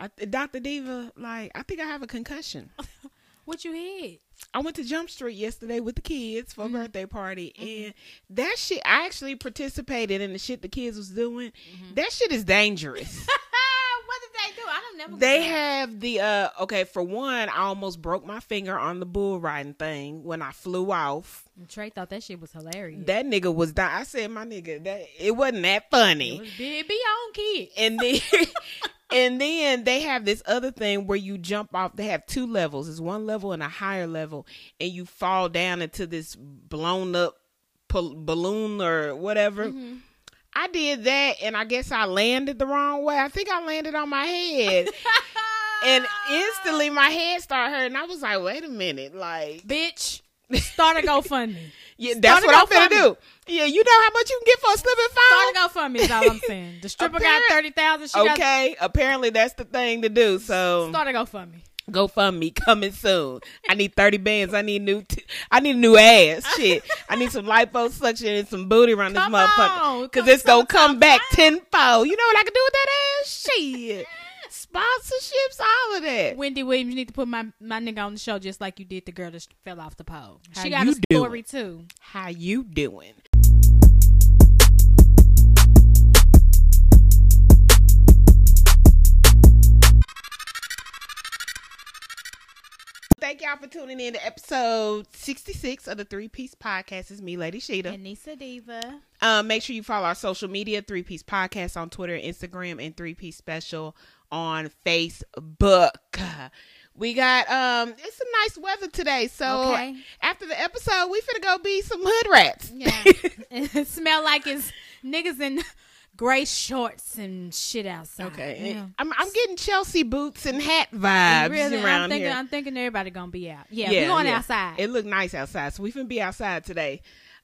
I, Dr. Diva, like, I think I have a concussion. What you had? I went to Jump Street yesterday with the kids for Mm-hmm. a birthday party, and that shit. I actually participated in the shit the kids was doing. Mm-hmm. That shit is dangerous. what did they do? I don't never. they have the uh okay. For one, I almost broke my finger on the bull riding thing when I flew off. Trey thought that shit was hilarious. That nigga was dying. I said, my nigga, that it wasn't that funny. it was be, be own kid. and then and then they have this other thing where you jump off they have two levels. It's one level and a higher level. And you fall down into this blown up pal- balloon or whatever. Mm-hmm. i did that and i guess i landed the wrong way. I think i landed on my head. And instantly my head started hurting. I was like wait a minute like bitch, start a GoFundMe. yeah that's Start what I'm gonna do yeah you know how much you can get for a slip and fall Start a GoFundMe is all I'm saying. The stripper got thirty thousand. She got okay apparently that's the thing to do so start a GoFundMe. GoFundMe coming soon. I need thirty bands. I need new. T- I need a new ass. Shit. I need some liposuction and some booty around this Come motherfucker. on, Cause it's gonna come back tenfold. You know what I can do with that ass? Shit. Sponsorships, all of that. Wendy Williams, you need to put my my nigga on the show just like you did the girl that fell off the pole. How she got you a story too. How you doing? Thank y'all for tuning in to episode 66 of the Three Piece Podcast. It's me, Lady Sheeta. And Nisa Diva. Um, make sure you follow our social media, Three Piece Podcast on Twitter, Instagram, and Three Piece Special on Facebook. We got um, it's some nice weather today, so Okay. after the episode, we finna go be some hood rats. Yeah. it smell like it's niggas in gray shorts and shit outside. Okay, Yeah. I'm I'm getting Chelsea boots and hat vibes Really, around I'm thinking, here. I'm thinking everybody gonna be out. Yeah, we going yeah. outside. It looked nice outside, so we finna be outside today.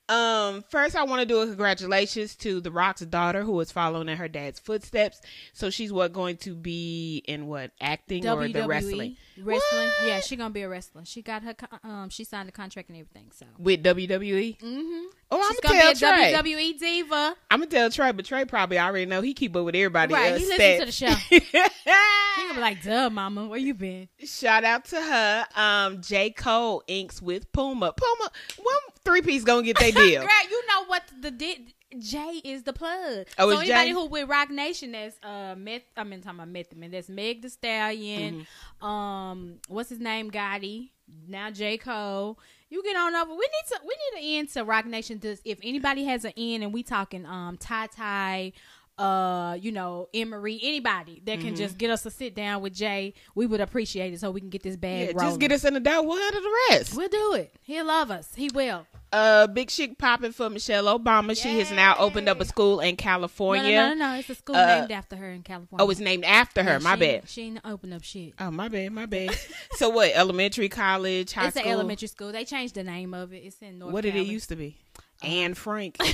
Um, first, I want to do a congratulations to the Rock's daughter who is following in her dad's footsteps. So she's what going to be in what acting or the WWE wrestling. Wrestling. What? Yeah, she's gonna be a wrestler. She got her. Um, she signed the contract and everything. So. with WWE. Mm-hmm. Oh, She's I'm gonna gonna be tell a Trey. WWE diva. I'm gonna tell Trey, but Trey probably already know he keep up with everybody. Right, he listens to the show. He be like, "Duh, mama, where you been?" Shout out to her. Um, J Cole inks with Puma. Puma, one three piece gonna get their deal. Girl, you know what the Jay is the plug. Oh, so anybody who with Roc Nation, that's uh, Meth. I mean, talking about Method Man. That's Meg Thee Stallion. Mm-hmm. Um, what's his name? Gotti. Now J Cole. You get on over. We need to. We need an end to Roc Nation. Does if anybody has an end, and we talking um Ty Ty. Uh, you know, Emery, anybody that Mm-hmm. can just get us to sit down with Jay, we would appreciate it so we can get this bag Yeah, just get us in the door. We'll handle the rest. We'll do it. He'll love us. He will. Uh, big shit popping for Michelle Obama. She has now opened up a school in California. no, no, no, no. It's a school Uh, named after her in California. Oh, it's named after her. Yeah, my she, bad. She ain't open up shit. Oh, my bad. My bad. so what? Elementary, college, high it's school. It's an elementary school. They changed the name of it. It's in North. What did it used to be? Anne Frank.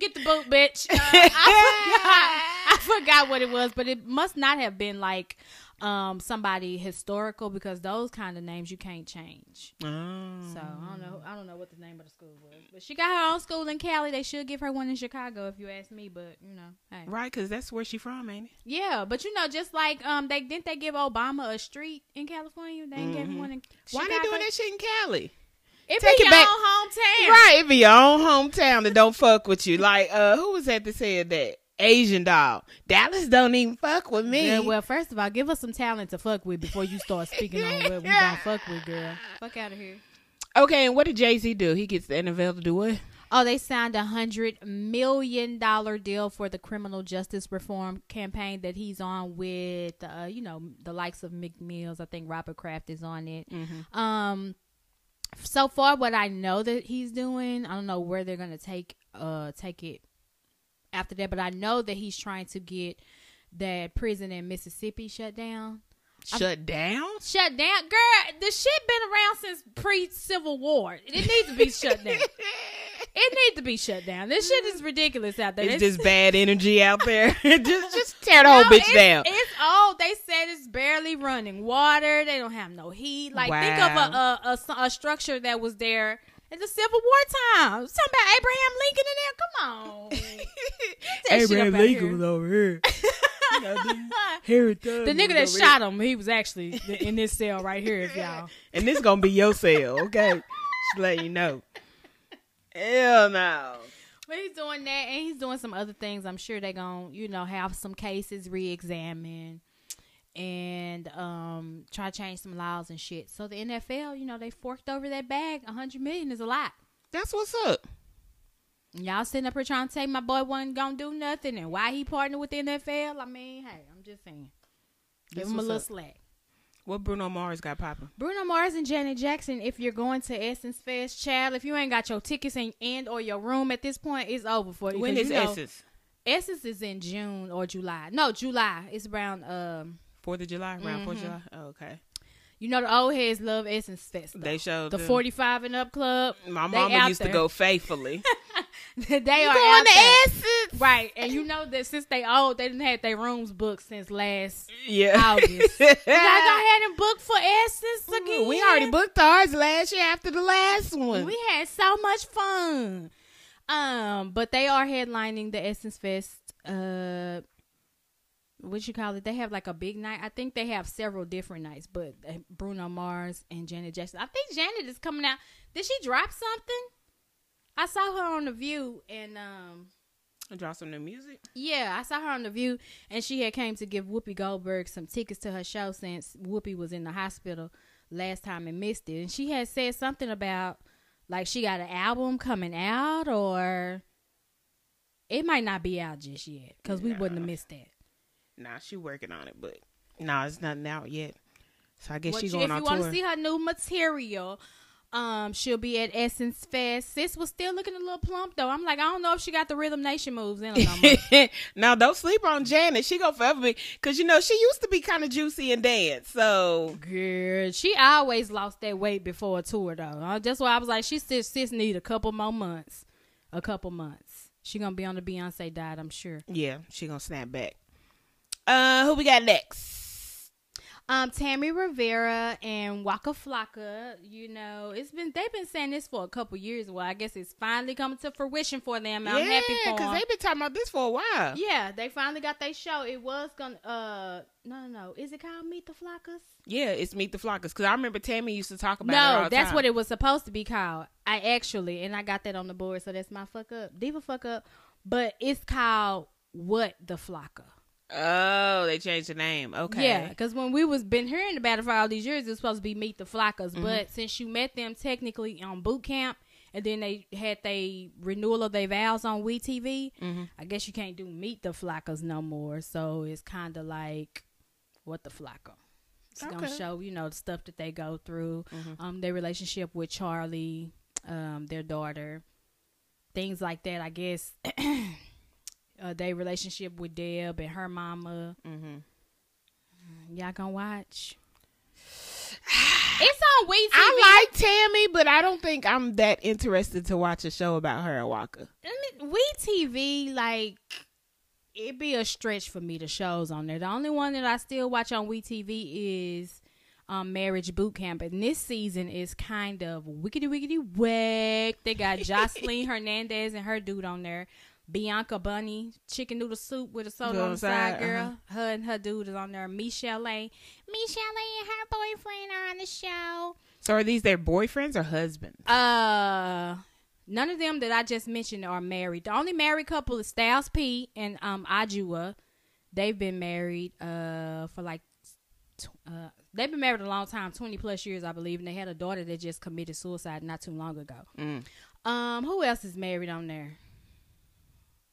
Get the boot, bitch. Uh, I forgot. I forgot what it was, but it must not have been like um somebody historical because those kind of names you can't change. Oh. So I don't know. I don't know what the name of the school was, but she got her own school in Cali. They should give her one in Chicago, if you ask me. But you know, hey. Right, because that's where she from, ain't it? Yeah, but you know, just like um, they didn't they give Obama a street in California? They ain't give him one in Mm-hmm. Why Chicago? they doing that shit in Cali? It Take be it your back. own hometown, Right, it be your own hometown that don't fuck with you. Like, uh, who was that that said that? Asian Doll. Dallas don't even fuck with me. Yeah, well, first of all, give us some talent to fuck with before you start speaking on what we don't fuck with, girl. Fuck out of here. okay, and what did Jay Z do? He gets the NFL to do what? Oh, they signed a hundred million dollar deal for the criminal justice reform campaign that he's on with, uh, you know, the likes of Meek Mills. I think Robert Kraft is on it. Um, so far, what I know that he's doing, I don't know where they're gonna take uh take it after that, but I know that he's trying to get that prison in Mississippi shut down. Shut down? Shut down, girl. The shit been around since pre Civil War. It needs to be shut down. It needs to be shut down. This shit is ridiculous out there. It's It's- just bad energy out there. just, just tear the whole No, bitch it's, down. It's old. They said it's barely running water. They don't have no heat. Like think of a a structure that was there in the Civil War time. Something about Abraham Lincoln in there. Come on, Abraham Lincoln shit up out here. over here. You know, the, Harry Thug The nigga that shot him, he was actually in this cell right here, if y'all. and this gonna be your cell, okay? Just let you know. Hell no. But he's doing that, and he's doing some other things. I'm sure they're gonna, you know, have some cases re-examined and um try to change some laws and shit. So the NFL, you know, they forked over that bag. A hundred million is a lot. That's what's up. Y'all sitting up here trying to say my boy wasn't gonna do nothing, and why he partnered with the NFL? I mean, hey, I'm just saying, give That's him a little up. slack. What Bruno Mars got popping? Bruno Mars and Janet Jackson. If you're going to Essence Fest, child, if you ain't got your tickets and, and or your room at this point, it's over for you. When is you know, Essence? Essence is in June or July. No, July. It's around. Um, Fourth of July, around Fourth of. July. Oh, okay. You know the old heads love Essence Fest. though. They showed the them. 45 and up club. My mama out used to go faithfully. they are going to. Essence? Right, and you know that since they old, they didn't have their rooms booked since last Yeah. August. you guys don't have them booked for Essence again. we already booked ours last year after the last one. We had so much fun. Um, but they are headlining the Essence Fest. Uh, what you call it? They have like a big night. I think they have several different nights, but uh, Bruno Mars and Janet Jackson. I think Janet is coming out. Did she drop something? I saw her on the View, and um, Draw some new music. yeah, I saw her on the View, and she had came to give Whoopi Goldberg some tickets to her show since Whoopi was in the hospital last time and missed it. And she had said something about like she got an album coming out, or it might not be out just yet because we wouldn't have missed that. Nah, she working on it, but nah, it's nothing out yet. So I guess What she you- going if you want to see her new material, um, she'll be at Essence Fest. Sis was still looking a little plump though. I'm like, I don't know if she got the Rhythm Nation moves in her no now don't sleep on Janet. She gonna forever be because you know she used to be kind of juicy and dance. So Girl, she always lost that weight before a tour though. Uh, That's why I was like, she still sis need a couple more months, a couple months. She gonna be on the Beyonce diet, I'm sure. yeah, she gonna snap back. Uh, who we got next? Um, Tammy Rivera and Waka Flocka, you know, it's been they've been saying this for a couple years. Well, I guess it's finally coming to fruition for them. I'm yeah, happy for because they've been talking about this for a while. Yeah, they finally got their show. It was gonna uh no no no. Is it called Meet the Flockers? Yeah, it's Meet the Flockers. Because I remember Tammy used to talk about it No, that's time. what it was supposed to be called. I actually and I got that on the board, so that's my fuck up. Diva fuck up. But it's called What the Flocker. Oh, they changed the name. Okay. Yeah, because when we was been hearing about it for all these years, it was supposed to be Meet the Flockers. Mm-hmm. But since you met them technically on boot camp, and then they had they renewal of their vows on We TV, Mm-hmm. I guess you can't do Meet the Flockers no more. So it's kind of like What the Flocker. It's gonna Mm-hmm. show you know the stuff that they go through, um, their relationship with Charlie, um, their daughter, things like that. I guess. Uh, their relationship with Deb and her mama. Mm-hmm. Y'all gonna watch? it's on We TV. I like Tammy, but I don't think I'm that interested to watch a show about her and Waka. I We TV, like it'd be a stretch for me. The shows on there. The only one that I still watch on We TV is um, Marriage Boot Camp, and this season is kind of wickety wickety whack. They got Joseline Hernandez and her dude on there. Bianca Bonnie, chicken noodle soup with a soda Go on the side, side, girl. uh-huh. Her and her dude is on there. Michelle A. Michelle A. and her boyfriend are on the show. So are these their boyfriends or husbands? Uh, none of them that I just mentioned are married. The only married couple is Styles P and um Adjua. They've been married uh for like tw- uh they've been married a long time, twenty plus years, I believe, and they had a daughter that just committed suicide not too long ago. Mm. Um, who else is married on there?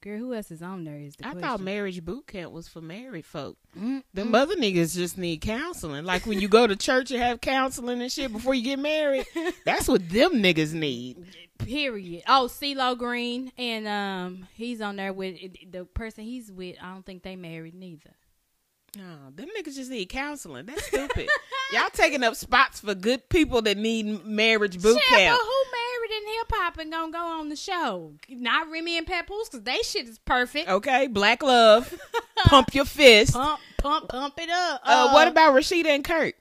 Girl, who else is on there? Is the I question. thought marriage boot camp was for married folk. Mm, Them other niggas just need counseling. Like when you go to church and have counseling and shit before you get married. That's what them niggas need. Period. Oh, CeeLo Green, and um, he's on there with the person he's with. I don't think they married neither. No, them niggas just need counseling. That's stupid. Y'all taking up spots for good people that need marriage boot Shit, camp. but who married in hip hop and gonna go on the show? Not Remy and Papoose, cause they shit is perfect. Okay, black love. Pump your fist. Pump, pump, pump it up. Uh, what about Rasheeda and Kirk?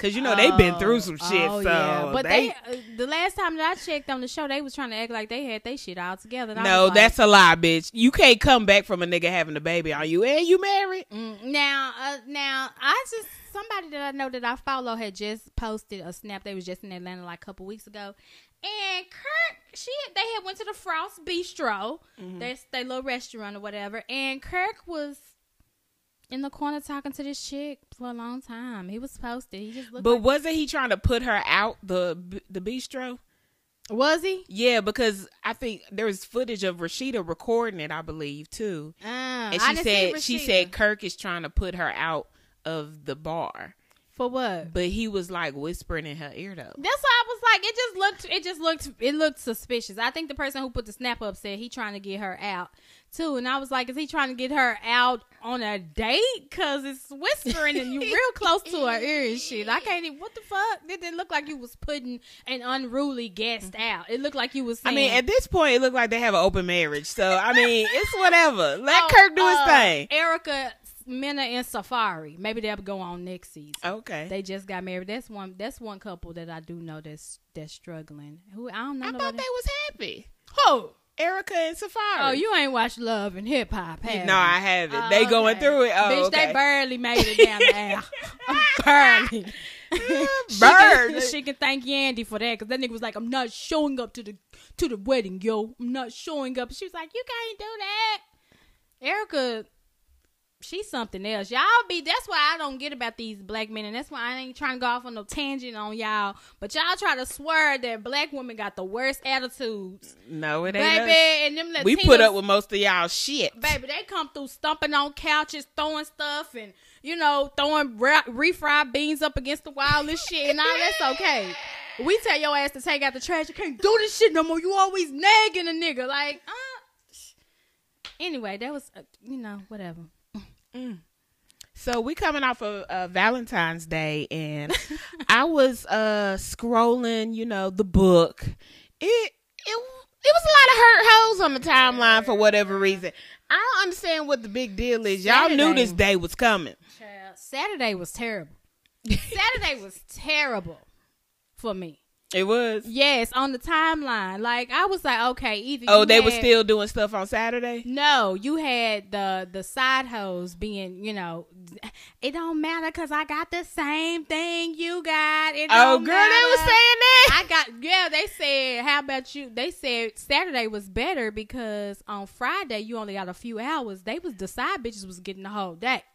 Cause you know they've been through some shit. Oh, so yeah. But they, they, uh, the last time that I checked on the show, they was trying to act like they had they shit all together. no, like, that's a lie, bitch. You can't come back from a nigga having a baby on you, and you married. Mm, now, uh, now I just somebody that I know that I follow had just posted a snap. They was just in Atlanta like a couple weeks ago, and Kirk, she they had went to the Frost Bistro, Mm-hmm. that's their little restaurant or whatever, and Kirk was in the corner talking to this chick for a long time. He was posted. He just looked. But like, wasn't he trying to put her out the the bistro? was he? Yeah, because I think there was footage of Rasheeda recording it, I believe, too. Uh, And she said she said Kirk is trying to put her out of the bar. For what? But he was like whispering in her ear though. That's why I was like, it just looked, it just looked, it looked suspicious. I think the person who put the snap up said he trying to get her out too, and I was like, is he trying to get her out on a date? Cause it's whispering and you real close to her ear and shit. I can't even. What the fuck? It didn't look like you was putting an unruly guest out. It looked like you was. I mean, at this point, it looked like they have an open marriage. So I mean, it's whatever. Let Oh, Kirk do his uh, thing. Erica Mena and Safaree. Maybe they'll go on next season. Okay. They just got married. That's one. That's one couple that I do know that's that's struggling. Who I don't know. I thought they was happy. Who? Erica and Safaree. Oh, you ain't watched Love and Hip Hop, have No, you? I haven't. Oh, they going through it. Oh, Bitch, okay. they barely made it down the aisle. barely. Mm, she Bird. can, she can thank Yandy for that because that nigga was like, "I'm not showing up to the to the wedding, yo. I'm not showing up." She was like, "You can't do that." Erica, she's something else. Y'all be. That's why I don't get about these black men, and that's why I ain't trying to go off on no tangent on y'all. But y'all try to swear that black women got the worst attitudes, No, it ain't. baby. us. And them Latinos, We put up with most of y'all shit. baby, they come through stumping on couches, throwing stuff, and you know, throwing re- refried beans up against the wall and shit, and all that's okay. We tell your ass to take out the trash. You can't do this shit no more. You always nagging a nigga. Like, uh. Anyway, that was, uh, you know, whatever. So we coming off of uh, Valentine's Day, and I was uh scrolling, you know, the book. It it it was a lot of hurt hoes on the timeline for whatever reason. I don't understand what the big deal is. Y'all knew this day was coming. Saturday was terrible. Saturday was terrible for me. It was. Yes, on the timeline. Like I was like, okay, either Oh, they were still doing stuff on Saturday. No, you had the the side hoes being, you know, it don't matter because I got the same thing you got. It Oh, girl, they was saying that. I got yeah. They said, how about you? They said Saturday was better because on Friday you only got a few hours. They was the side bitches was getting the whole day,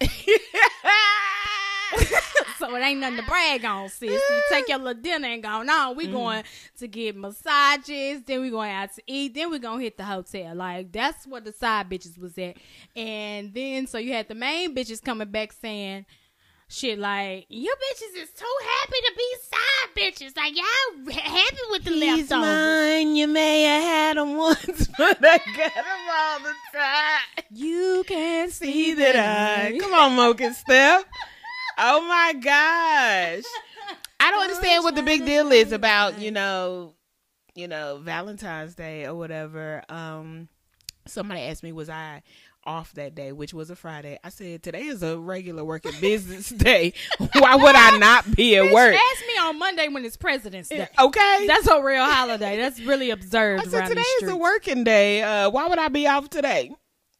so it ain't nothing to brag on, sis. You take your little dinner and go, no, we mm-hmm. going to get massages, then we going out to eat, then we gonna hit the hotel. Like that's what the side bitches was at, and then so you had the main bitches coming back saying. Shit, like you bitches is too happy to be side bitches. Like y'all happy with the He's leftovers. mine. You may have had them once, but I got them all the time. You can't See that I. Come on, and Steph. Oh my gosh. I don't understand what the big deal is about, you know, you know, Valentine's Day or whatever. Um somebody asked me was I off that day, which was a Friday. I said today is a regular working business day. Why would I not be at Bitch, work? Ask me on Monday when it's President's Day. Okay. That's a real holiday. That's really observed I said today is a working day. Uh why would I be off today?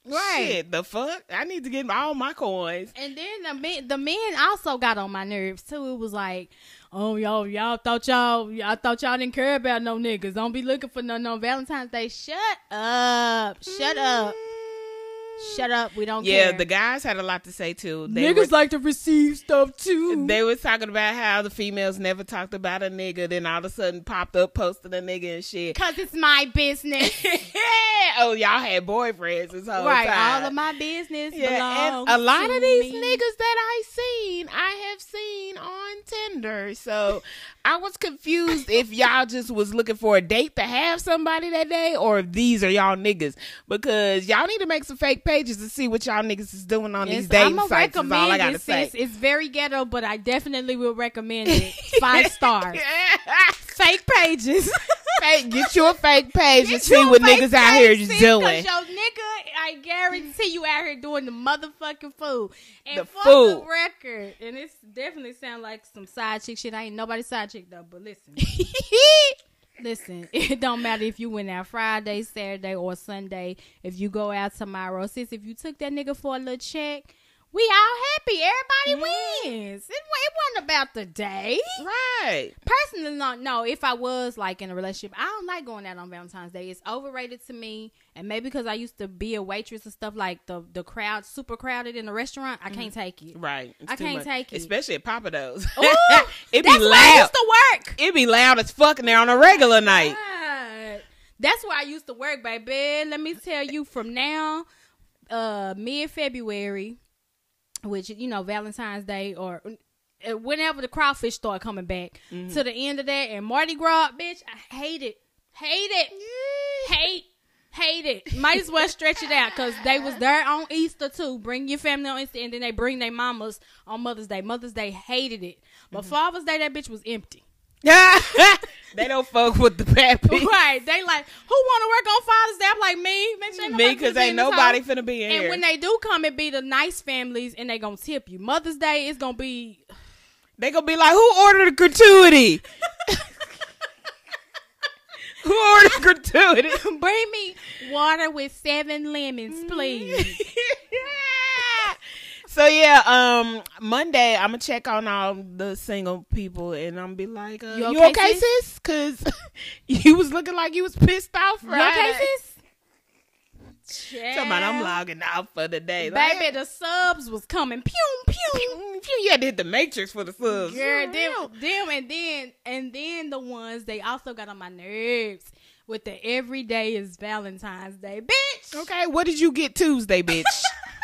Right. Shit, the fuck? I need to get all my coins. And then the men, the men also got on my nerves too. It was like, oh y'all, y'all thought y'all, I thought y'all didn't care about no niggas. Don't be looking for no no Valentine's Day. Shut up, shut up, mm-hmm. Shut up. We don't Yeah, care. the guys had a lot to say too. They niggas were, like to receive stuff too. they was talking about how the females never talked about a nigga, then all of a sudden popped up posting a nigga and shit. Cause it's my business, oh, y'all had boyfriends this whole right? time. All of my business yeah, and a lot to of these me. niggas that I seen, I have seen on Tinder. So I was confused if y'all just was looking for a date to have somebody that day, or if these are y'all niggas. Because y'all need to make some fake pages to see what y'all niggas is doing on Yes, these dating I'ma sites. Is all I recommend gotta it, say. It's very ghetto, but I definitely will recommend it. Five stars. Fake pages. fake, get you a fake page and see what niggas out here just doing. Your nigga, I guarantee you out here doing the motherfucking food. And The for food. the record, and it's definitely sound like some side chick shit. I ain't nobody side chick though, but listen. Listen, it don't matter if you went out Friday, Saturday, or Sunday. If you go out tomorrow, sis, if you took that nigga for a little check, we all happy. Everybody wins. It, it wasn't about the day. right. Personally, no, no. If I was like in a relationship, I don't like going out on Valentine's Day. It's overrated to me, and maybe because I used to be a waitress and stuff like the the crowd super crowded in the restaurant, I can't take it. Right. It's I can't much. take it. Especially at Pappadeaux's. Ooh, it be that's where I loud. used to work. It be loud as fuck in there on a regular night. God. That's where I used to work, baby. Let me tell you from now, uh, mid February, which you know Valentine's Day or uh, whenever the crawfish start coming back to the end of that and Mardi Gras, bitch, I hate it, hate it, hate. Hate it. Might as well stretch it out because they was there on Easter too. Bring your family on Easter, and then they bring their mamas on Mother's Day. Mother's Day hated it, but Father's Day that bitch was empty. they don't fuck with the bad people. Right. They like, who want to work on Father's Day? I'm like, me. Make sure Me, because ain't nobody finna be in And here. when they do come, it be the nice families, and they gonna tip you. Mother's Day is gonna be. They gonna be like, who ordered a gratuity? who ordered gratuity? Bring me water with seven lemons, please. so yeah, um, Monday I'm gonna check on all the single people and I'm be like, uh, You you, okay, okay, sis? Cause you was looking like you was pissed off, You right? okay, sis? Talking about I'm logging out for the day. Baby, the subs was coming. Pew, pew. Like, phew, you had to hit the matrix for the subs. Girl, them, them, and then and then the ones they also got on my nerves with the every day is Valentine's Day, bitch. Okay, what did you get Tuesday, bitch?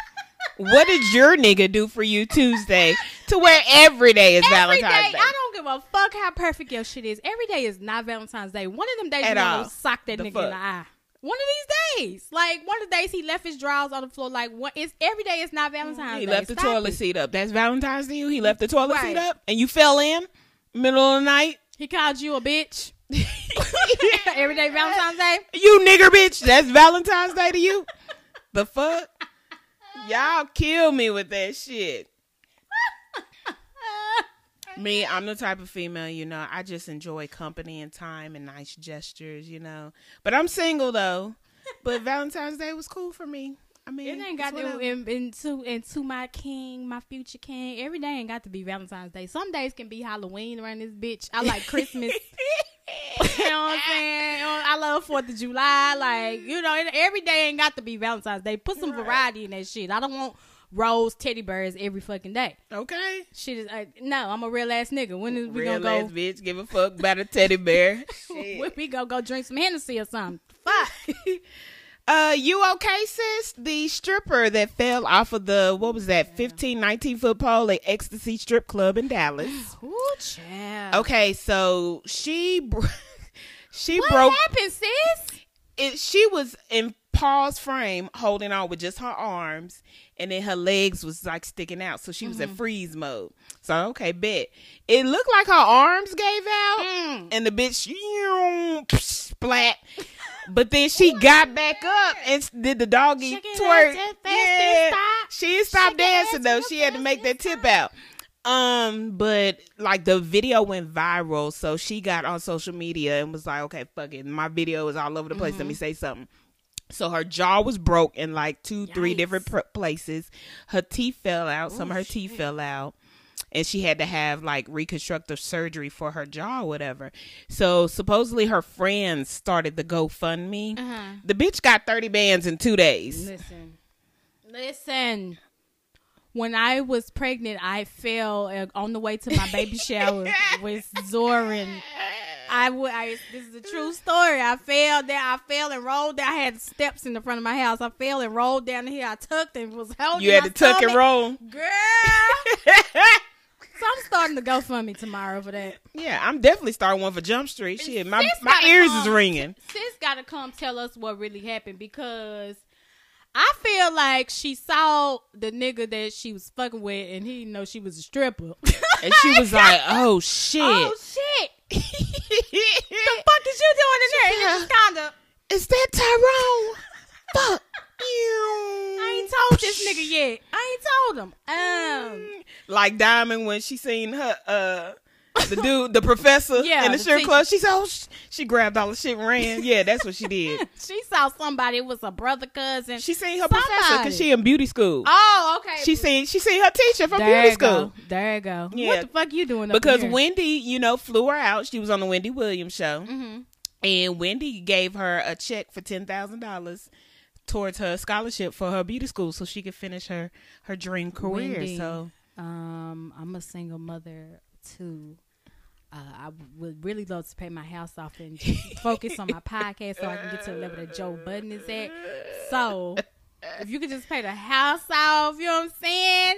what did your nigga do for you Tuesday to where every day is Every Valentine's day, Day? I don't give a fuck how perfect your shit is. Every day is not Valentine's Day. One of them days At you all. gonna sock that The nigga in fuck? the eye. One of these days, like one of the days he left his drawers on the floor. Like what? It's every day. It's not Valentine's Day. He Day. left the Stop toilet it. seat up. That's Valentine's Day to you. He left the toilet Right. seat up, and you fell in middle of the night. He called you a bitch. every day Valentine's Day. You nigger bitch. That's Valentine's Day to you. The fuck? Y'all kill me with that shit. Me, I'm the type of female, you know, I just enjoy company and time and nice gestures, you know. But I'm single though. But Valentine's Day was cool for me. I mean, It ain't got to whatever. in, into into my king, my future king. Every day ain't got to be Valentine's Day. Some days can be Halloween around this bitch. I like Christmas. you know what I'm saying? I love Fourth of July. Like you know, every day ain't got to be Valentine's Day. Put some Right. variety in that shit. I don't want rose teddy bears every fucking day. Okay. Shit is uh, no. I'm a real ass nigga. When is we Real gonna ass go? bitch, give a fuck about a teddy bear. When we gonna go drink some Hennessy or something? Fuck. Uh, you okay, sis? The stripper that fell off of the what was that 15, 19 foot pole at Ecstasy Strip Club in Dallas. Ooh, child. Okay, so she she What broke What happened, sis? it. She was in Paul's frame, holding on with just her arms, and then her legs was like sticking out, so she was Mm-hmm. in freeze mode. So okay, bet it looked like her arms gave out, Mm. and the bitch splat. But then she got back up and did the doggy twerk. ass and fast stop. She didn't stop Shake it ass dancing though. She had to make that tip out. Um, but like the video went viral, so she got on social media and was like, "Okay, fuck it, my video is all over the place. Let Mm-hmm. me say something." So her jaw was broke in like two, three different pr- places. Her teeth fell out. Some of her teeth fell out. And she had to have like reconstructive surgery for her jaw or whatever. So supposedly her friends started the GoFundMe. Uh-huh. The bitch got 30 bands in two days. Listen, listen. When I was pregnant, I fell uh, on the way to my baby shower with Zoran. I would. I, this is a true story. I fell there. I fell and rolled down. I had steps in the front of my house. I fell and rolled down the hill. I tucked and was holding. You had to tuck and roll. girl. so I'm starting to go for me tomorrow for that. Yeah, I'm definitely starting one for Jump Street. Shit, my Sis my gotta ears come. is ringing. Sis gotta come tell us what really happened because I feel like she saw the nigga that she was fucking with and he didn't know she was a stripper. And she was like, "Oh shit, oh shit. the fuck is you doing in there? And it kinda is that Tyrone? Fuck, I ain't told this nigga yet. I ain't told him. Um, like Diamond when she seen her uh the dude, the professor Yeah, in the the teacher. club. She said, "Oh, sh-. she grabbed all the shit and ran." Yeah, that's what she did. she saw somebody. It was a brother, cousin. She seen her professor because she in beauty school. oh, okay. She seen she seen her teacher from there beauty school. go. There you go. Yeah. What the fuck you doing? up Because here? Wendy, you know, flew her out. She was on the Wendy Williams show, Mhm. and Wendy gave her a check for ten thousand dollars towards her scholarship for her beauty school, so she could finish her her dream career. Wendy. So Um, I'm a single mother too. Uh, I would really love to pay my house off and just focus on my podcast so I can get to the level that Joe Budden is at. So, if you could just pay the house off, you know what I'm saying?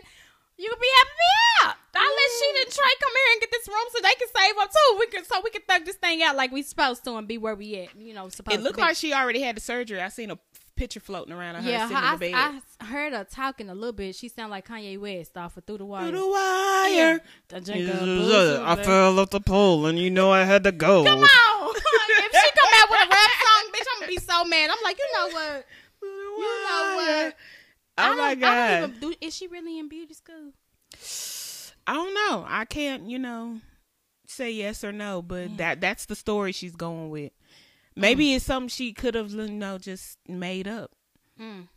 You could be helping me out. I'll let Sheeta and Trey come here and get this room so they can save up too. We can so we can thug this thing out like we supposed to and be where we at. You know, supposed it looked like she already had the surgery. I seen a picture floating around of her yeah, sitting in the bed. I, I heard her talking a little bit. She sounded like Kanye West off of Through the Wire. Through the wire. I drink a I baby. fell off the pole, and you know I had to go. Come on. if she come out with a rap song, bitch, I'm gonna be so mad. I'm like, you know what? You know what? Oh I Oh don't- my I god! don't even do, is she really in beauty school? I don't know. I can't, you know, say yes or no, but that that's the story she's going with. Maybe it's something she could have, you know, just made up, Mm.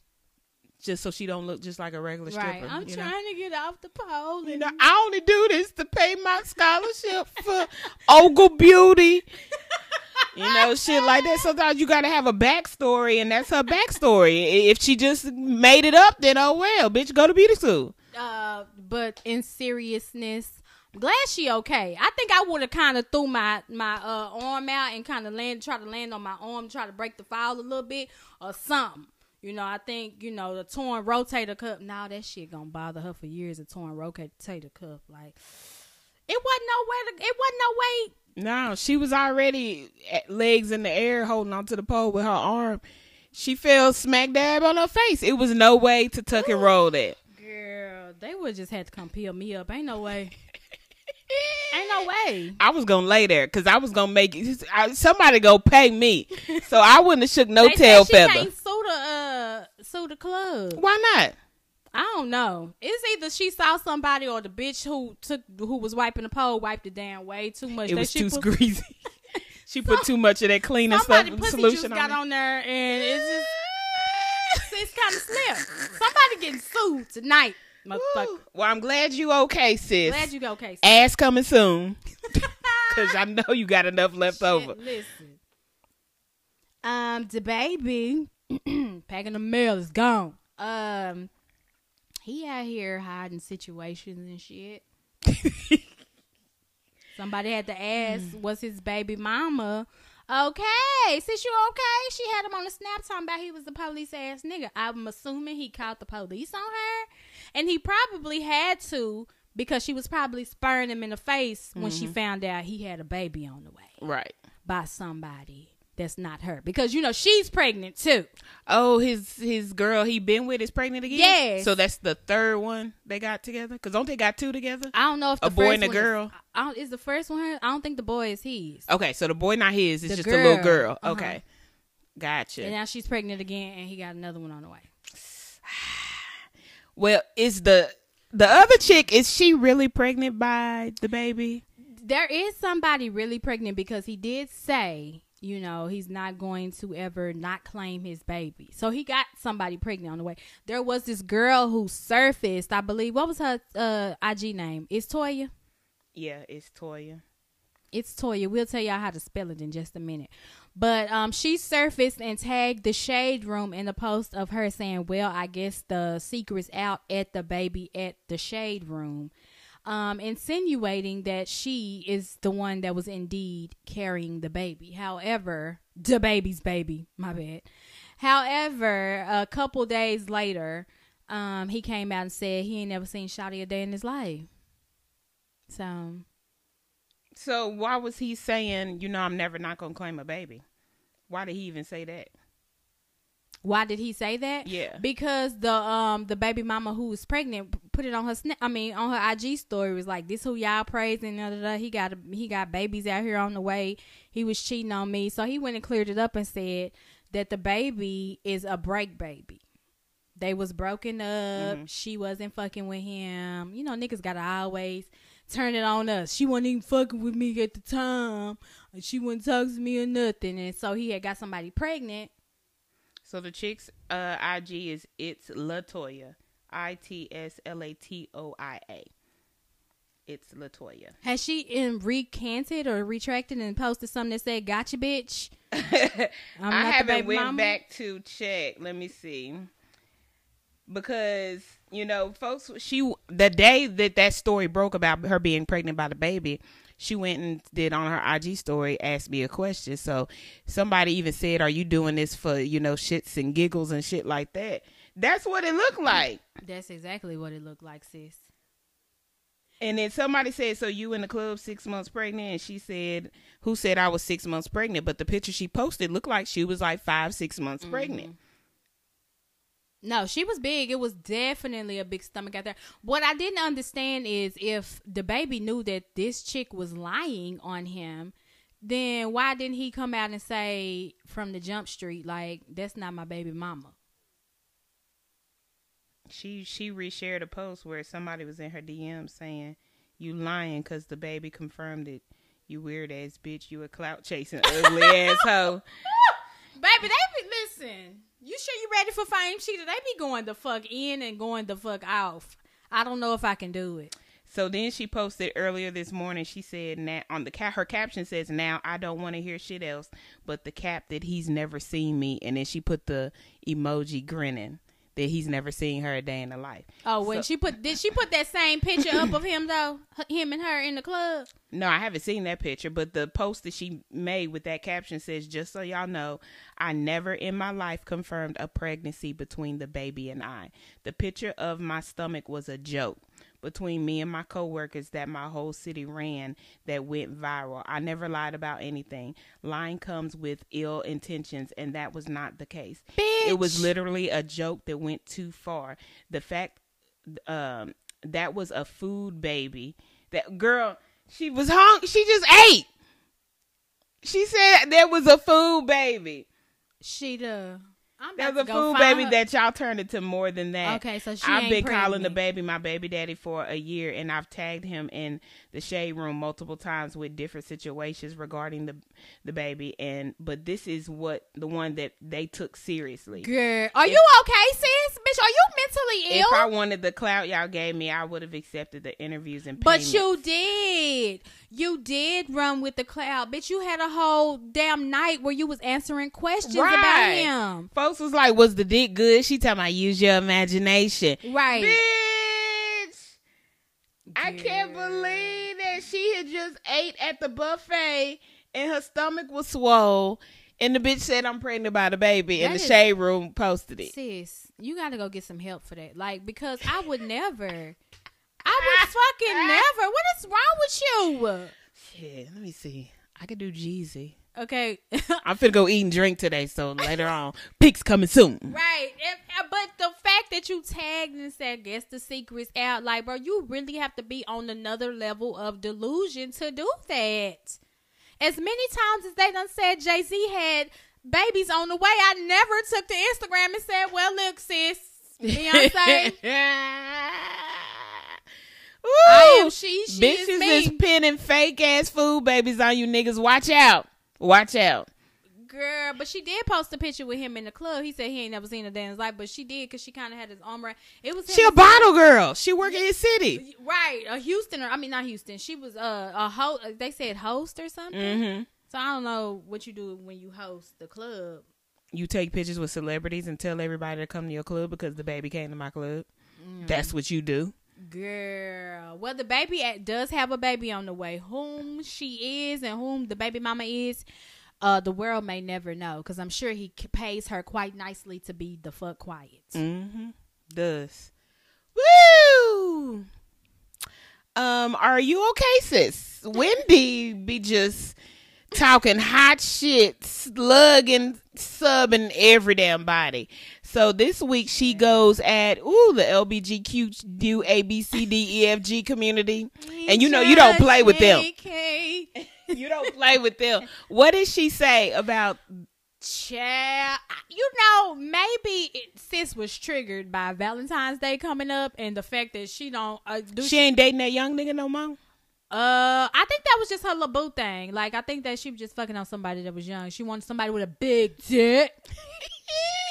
just so she don't look just like a regular stripper. Right. I'm trying know? to get off the pole. You and- know, I only do this to pay my scholarship for Ogle Beauty. You know, shit like that. Sometimes you gotta have a backstory, and that's her backstory. If she just made it up, then oh well, bitch, go to beauty school. uh, but in seriousness, glad she okay. I think I would have kind of threw my my uh, arm out and kind of land, try to land on my arm, try to break the foul a little bit or something. You know, I think you know the torn rotator cuff. Now that shit gonna bother her for years. A torn rotator cuff, like it wasn't nowhere. To, it wasn't no way. No, she was already at legs in the air holding onto the pole with her arm. She fell smack dab on her face. It was no way to tuck and roll that. Girl, they would just had to come peel me up. Ain't no way. Ain't no way. I was gonna lay there because I was gonna make it. I, somebody go pay me, so I wouldn't have shook no tail feather. can't sue the uh sue the club. Why not? I don't know. It's either she saw somebody or the bitch who took who was wiping the pole wiped it down way too much. It That was too put- greasy. she put too much of that cleaning Somebody stuff pussy solution juice got on. on there and it's just it's kind of slim. Somebody getting sued tonight. Motherfucker. Well, I'm glad you okay, sis. Glad you go, Casey. Ass coming soon, because I know you got enough left Shit, over. Listen, um, DaBaby packing the mail is gone. Um, he out here hiding situations and shit. Somebody had to ask, was his baby mama okay? Since you okay, she had him on the snap talking about he was the police ass nigga. I'm assuming he called the police on her, and he probably had to because she was probably spurring him in the face when she found out he had a baby on the way Right. by somebody that's not her because you know she's pregnant too. Oh, his his girl he been with is pregnant again. Yeah. So that's the third one they got together. Because don't they got two together? I don't know if the A boy and a is- girl? I don't, is the first one her? I don't think the boy is his. Okay, so the boy not his. It's The just a little girl. girl. Uh-huh. Okay, gotcha. And now she's pregnant again, and he got another one on the way. well, is the the other chick is she really pregnant by DaBaby? There is somebody really pregnant because he did say, you know, he's not going to ever not claim his baby. So he got somebody pregnant on the way. There was this girl who surfaced, I believe. What was her uh, IG name? It's Toya. Yeah, it's Toya. It's Toya. We'll tell y'all how to spell it in just a minute. But um, she surfaced and tagged the shade room in the post of her saying, "Well, I guess the secret's out at DaBaby at the shade room," um, insinuating that she is the one that was indeed carrying the baby. However, DaBaby's baby. My bad. However, a couple days later, um, he came out and said he ain't never seen Shotty a day in his life. So So why was he saying, you know, I'm never not gonna claim a baby? Why did he even say that? Why did he say that? Yeah. Because the um the baby mama who was pregnant put it on her snap. I mean on her IG story was like this who y'all praising. Da, da, da. He got a, he got babies out here on the way. He was cheating on me, so he went and cleared it up and said that the baby is a break baby. They was broken up. She wasn't fucking with him. You know, niggas gotta always turn it on us. She wasn't even fucking with me at the time. And She wouldn't talk to me or nothing. And so he had got somebody pregnant. So the chick's uh, IG is it's Latoya, I T S L A T O I A. It's Latoya. Has she in recanted or retracted and posted something that said "Gotcha, bitch"? I haven't went mama? back to check. Let me see. Because you know, folks, she the day that that story broke about her being pregnant by DaBaby, she went and did on her IG story asked me a question. So somebody even said, "Are you doing this for you know shits and giggles and shit like that?" That's what it looked like. That's exactly what it looked like, sis. And then somebody said, "So you in the club six months pregnant?" And she said, "Who said I was six months pregnant?" But the picture she posted looked like she was like five, six months mm-hmm. pregnant. No, she was big. It was definitely a big stomach out there. What I didn't understand is if DaBaby knew that this chick was lying on him, then why didn't he come out and say from the jump street like that's not my baby mama? She she reshared a post where somebody was in her DM saying, "You lying because DaBaby confirmed it." You weird ass bitch. You a clout chasing ugly asshole. Baby, they be listen. You sure you ready for fame, Cheetah? They be going the fuck in and going the fuck off. I don't know if I can do it. So then she posted earlier this morning. She said, "Now on the cap, her caption says, now I don't want to hear shit else, but the cap that he's never seen me." And then she put the emoji grinning that he's never seen her a day in her life. Oh, when So- she put did she put that same picture up of him though? Him and her in the club. No, I haven't seen that picture, but the post that she made with that caption says, "Just so y'all know, I never in my life confirmed a pregnancy between DaBaby and I. The picture of my stomach was a joke between me and my coworkers that my whole city ran that went viral. I never lied about anything. Lying comes with ill intentions, and that was not the case. It was literally a joke that went too far. The fact um that was a food baby. That girl, she was hung. She just ate. She said there was a food baby. She the I'm There about was a to food baby her. that y'all turned into more than that. Okay, so she I've been calling DaBaby my baby daddy for a year, and I've tagged him in the shade room multiple times with different situations regarding the DaBaby. And but this is what the one that they took seriously. Girl, are you okay, sis? Bitch, are you mentally ill? If I wanted the clout y'all gave me, I would have accepted the interviews and But payments. you did. You did run with the cloud. Bitch, you had a whole damn night where you was answering questions about Right. him. Folks was like, "Was the dick good?" She talking about use your imagination, Right. bitch. I can't believe that she had just ate at the buffet and her stomach was swole, and the bitch said, "I'm pregnant by DaBaby," and the is- shade room posted it. Sis, you gotta go get some help for that. Like, because I would never. I would fucking never. What is wrong with you? Shit, let me see. I could do Jeezy. Okay. I'm finna go eat and drink today, so later on, pics coming soon. Right, but the fact that you tagged and said "guess the secrets out," like, bro, you really have to be on another level of delusion to do that. As many times as they done said Jay Z had babies on the way, I never took to Instagram and said, "Well, look, sis, Beyonce, I am she, she Bitches is me." is pinning fake ass food babies on you niggas. Watch out. Watch out. Girl, but she did post a picture with him in the club. He said he ain't never seen a day in his life, but she did because she kind of had his arm around. It was She a bottle girl. She work in his city. Right, a Houstoner. I mean, not Houston. She was uh, a host. They said host or something. Mm-hmm. So I don't know what you do when you host the club. You take pictures with celebrities and tell everybody to come to your club because DaBaby came to my club. That's what you do. Girl, well, DaBaby does have a baby on the way. Whom she is and whom the baby mama is, uh, the world may never know because I'm sure he pays her quite nicely to be the fuck quiet. Mm-hmm. Does. Woo! Um, are you okay, sis? Wendy be just talking hot shit, slugging, subbing every damn body. So this week she goes at ooh the LBGQ do A B C D E F G community, and you know you don't play with them. You don't play with them. What did she say about Child, you know, maybe it, sis was triggered by Valentine's Day coming up and the fact that she don't uh, do She ain't dating that young nigga no more. Uh, I think that was just her little boo thing. Like, I think that she was just fucking on somebody that was young. She wanted somebody with a big dick,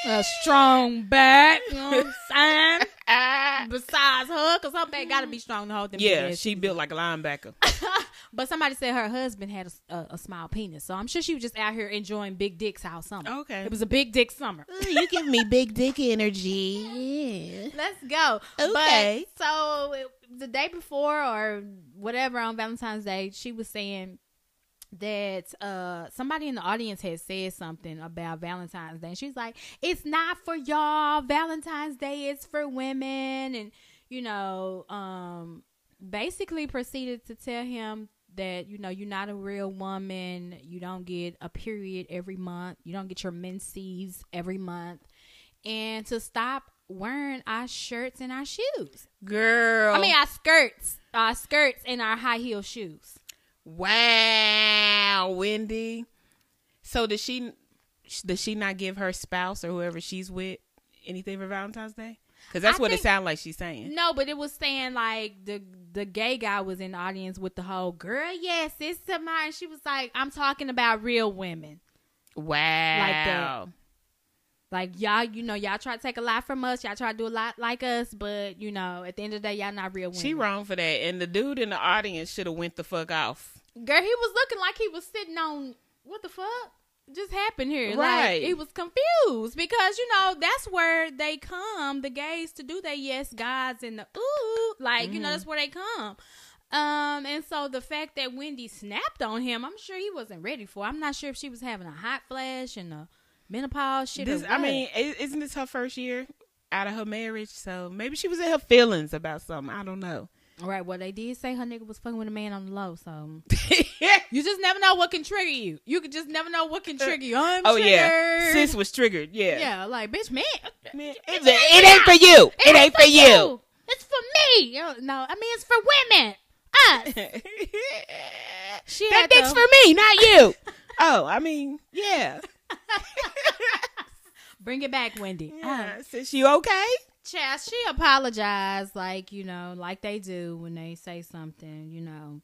a strong back. You know what I'm saying? Besides her, cause her back gotta be strong to hold them. Yeah, she built like a linebacker. But somebody said her husband had a, a, a small penis, so I'm sure she was just out here enjoying big dicks all summer. Okay. it was a big dick summer. you give me big dick energy. Let's go. Okay. But, so it- the day before or whatever on Valentine's Day, she was saying that uh somebody in the audience had said something about Valentine's Day. And she's like, "It's not for y'all. Valentine's Day is for women." And you know, um basically proceeded to tell him that you know you're not a real woman you don't get a period every month you don't get your menses every month and to stop wearing our shirts and our shoes Girl. i mean our skirts our skirts and our high heel shoes wow, Wendy. So does she does she not give her spouse or whoever she's with anything for Valentine's Day? Because that's I what it think- sounds like she's saying. no but it was saying like the the gay guy was in the audience with the whole girl yes it's to mine she was like i'm talking about real women Wow. Like y'all, you know, y'all try to take a lot from us. Y'all try to do a lot like us, but you know, at the end of the day, y'all not real women. She wrong for that. And the dude in the audience should have went the fuck off. Girl, he was looking like he was sitting on what the fuck just happened here. Right. Like he was confused because you know that's where they come, the gays, to do their yes gods and the ooh, like you know that's where they come. Um, and so the fact that Wendy snapped on him, I'm sure he wasn't ready for. I'm not sure if she was having a hot flash and a menopause shit. This, I mean, isn't this her first year out of her marriage? So maybe she was in her feelings about something. I don't know. All right, well, they did say her nigga was fucking with a man on the low, so you just never know what can trigger you. You could just never know what can trigger you. I'm oh yeah, sis was triggered. Yeah. Yeah, like bitch, man, Man, it, it ain't for you. It, ain't for you. It's for me. You No, I mean it's for women. Us. She that dick's to- for me, not you. oh, I mean, yeah. Bring it back, Wendy. yeah. Um, Sis, you okay? Chaz, she apologized, like you know, like they do when they say something, you know,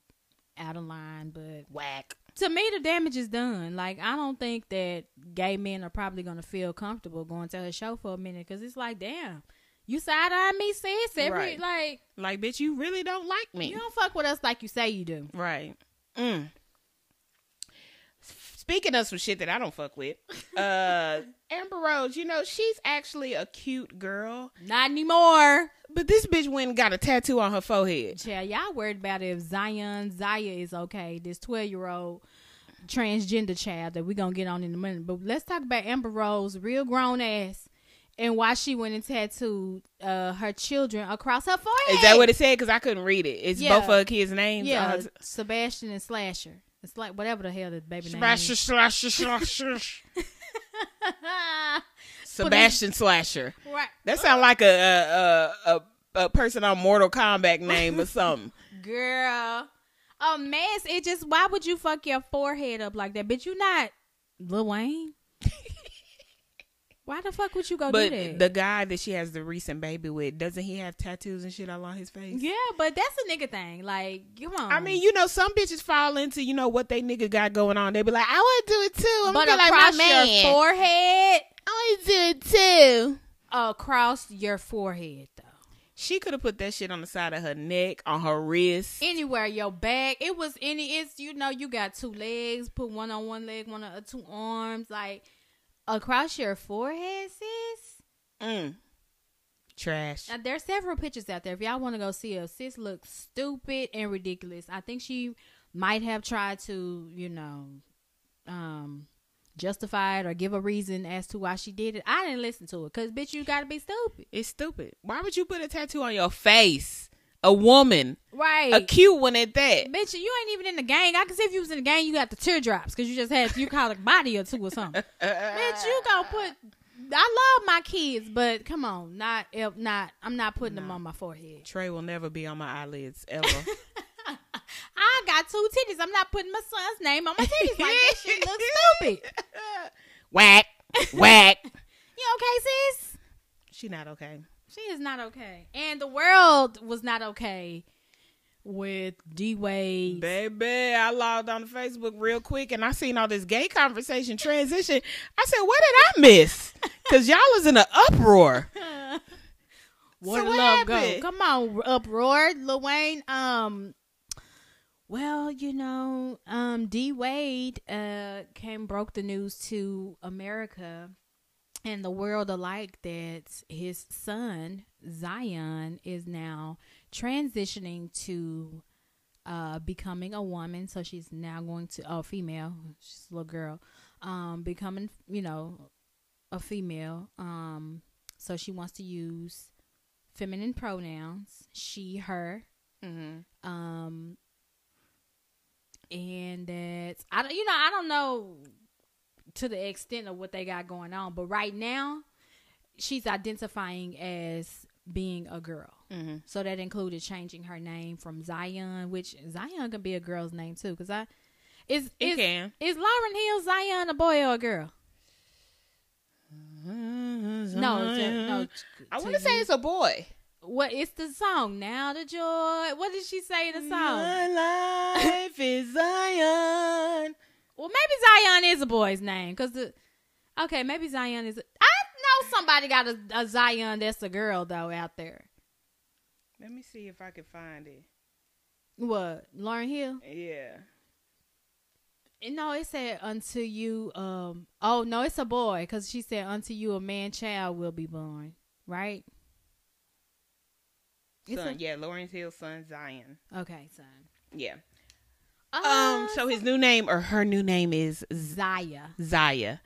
out of line. But Whack. to me, the damage is done. Like I don't think that gay men are probably gonna feel comfortable going to her show for a minute because it's like, damn, you side eye me, sis. Every Right. like Like, bitch, you really don't like me. you don't fuck with us like you say you do. Right. Mm. Speaking of some shit that I don't fuck with, uh, Amber Rose, you know, she's actually a cute girl, Not anymore. but this bitch went and got a tattoo on her forehead. Yeah, y'all worried about if Zion Zaya is okay. This twelve year old transgender child that we gonna get on in a minute. But let's talk about Amber Rose, real grown ass, and why she went and tattooed uh, her children across her forehead. Is that what it said? Because I couldn't read it. It's Yeah. both of her kids' names. Yeah, Uh, Sebastian and Slasher. It's like whatever the hell the baby name Sebastian is. Slasher, Slasher. Sebastian Slasher. right, That sounds like a a, a a a person on Mortal Kombat name or something. girl. A mess. It just why would you fuck your forehead up like that? Bitch, you not Lil Wayne. Why the fuck would you go But do that? the guy that she has the recent baby with, doesn't he have tattoos and shit all on his face? Yeah, but that's a nigga thing. Like, come on. I mean, you know, some bitches fall into you know what they nigga got going on. They be like, I want to do it too. I'm but gonna like across my man. your forehead, I want to do it too. across your forehead though, She could have put that shit on the side of her neck, on her wrist. anywhere your back. It was any. It's you know you got two legs. Put one on one leg, one on uh, two arms. Like across your forehead, sis. Mm. Trash. Now, there's several pictures out there. If y'all want to go see her, sis looks stupid and ridiculous. I think she might have tried to, you know, um, justify it or give a reason as to why she did it. I didn't listen to it because, bitch, you gotta be stupid, It's stupid. Why would you put a tattoo on your face? A woman, right? a cute one at that. Bitch, you ain't even in the gang. I can see if you was in the gang, you got the teardrops because you just had you call a body or two or something. Bitch, you gonna put. I love my kids, but come on, not if not. I'm not putting them on my forehead. Trey will never be on my eyelids ever. I got two titties. I'm not putting my son's name on my titties. Like that shit looks stupid. Whack, whack. You okay, sis? She not okay. She is not okay. And the world was not okay with D Wade. Baby, I logged on to Facebook real quick and I seen all this gay conversation transition. I said, what did I miss? Because y'all was in an uproar. Where So what love go? happened? Come on, uproar, Lil Wayne. Um, well, you know, um, D Wade uh came broke the news to America and the world alike that his son Zion is now transitioning to uh becoming a woman. So she's now going to oh female, she's a little girl, um, becoming you know a female. Um, so she wants to use feminine pronouns she her Mm-hmm. um and that i don't you know i don't know to the extent of what they got going on but right now she's identifying as being a girl Mm-hmm. so that included changing her name from zion which zion can be a girl's name too because i is It is, can. is Lauryn Hill zion a boy or a girl no to, no I want to say it's a boy. what it's the song now the joy what did she say in the song My life is Zion. Well, maybe Zion is a boy's name because the okay, maybe Zion is. I know somebody got a, a Zion that's a girl though out there. Let me see if I can find it. What Lauryn Hill? Yeah. And No, it said unto you. Um. Oh no, it's a boy because she said unto you a man child will be born. Right. Son, a- yeah, Lauryn Hill's son Zion. Okay, son. Yeah. Um, so his new name or her new name is Zaya. Zaya.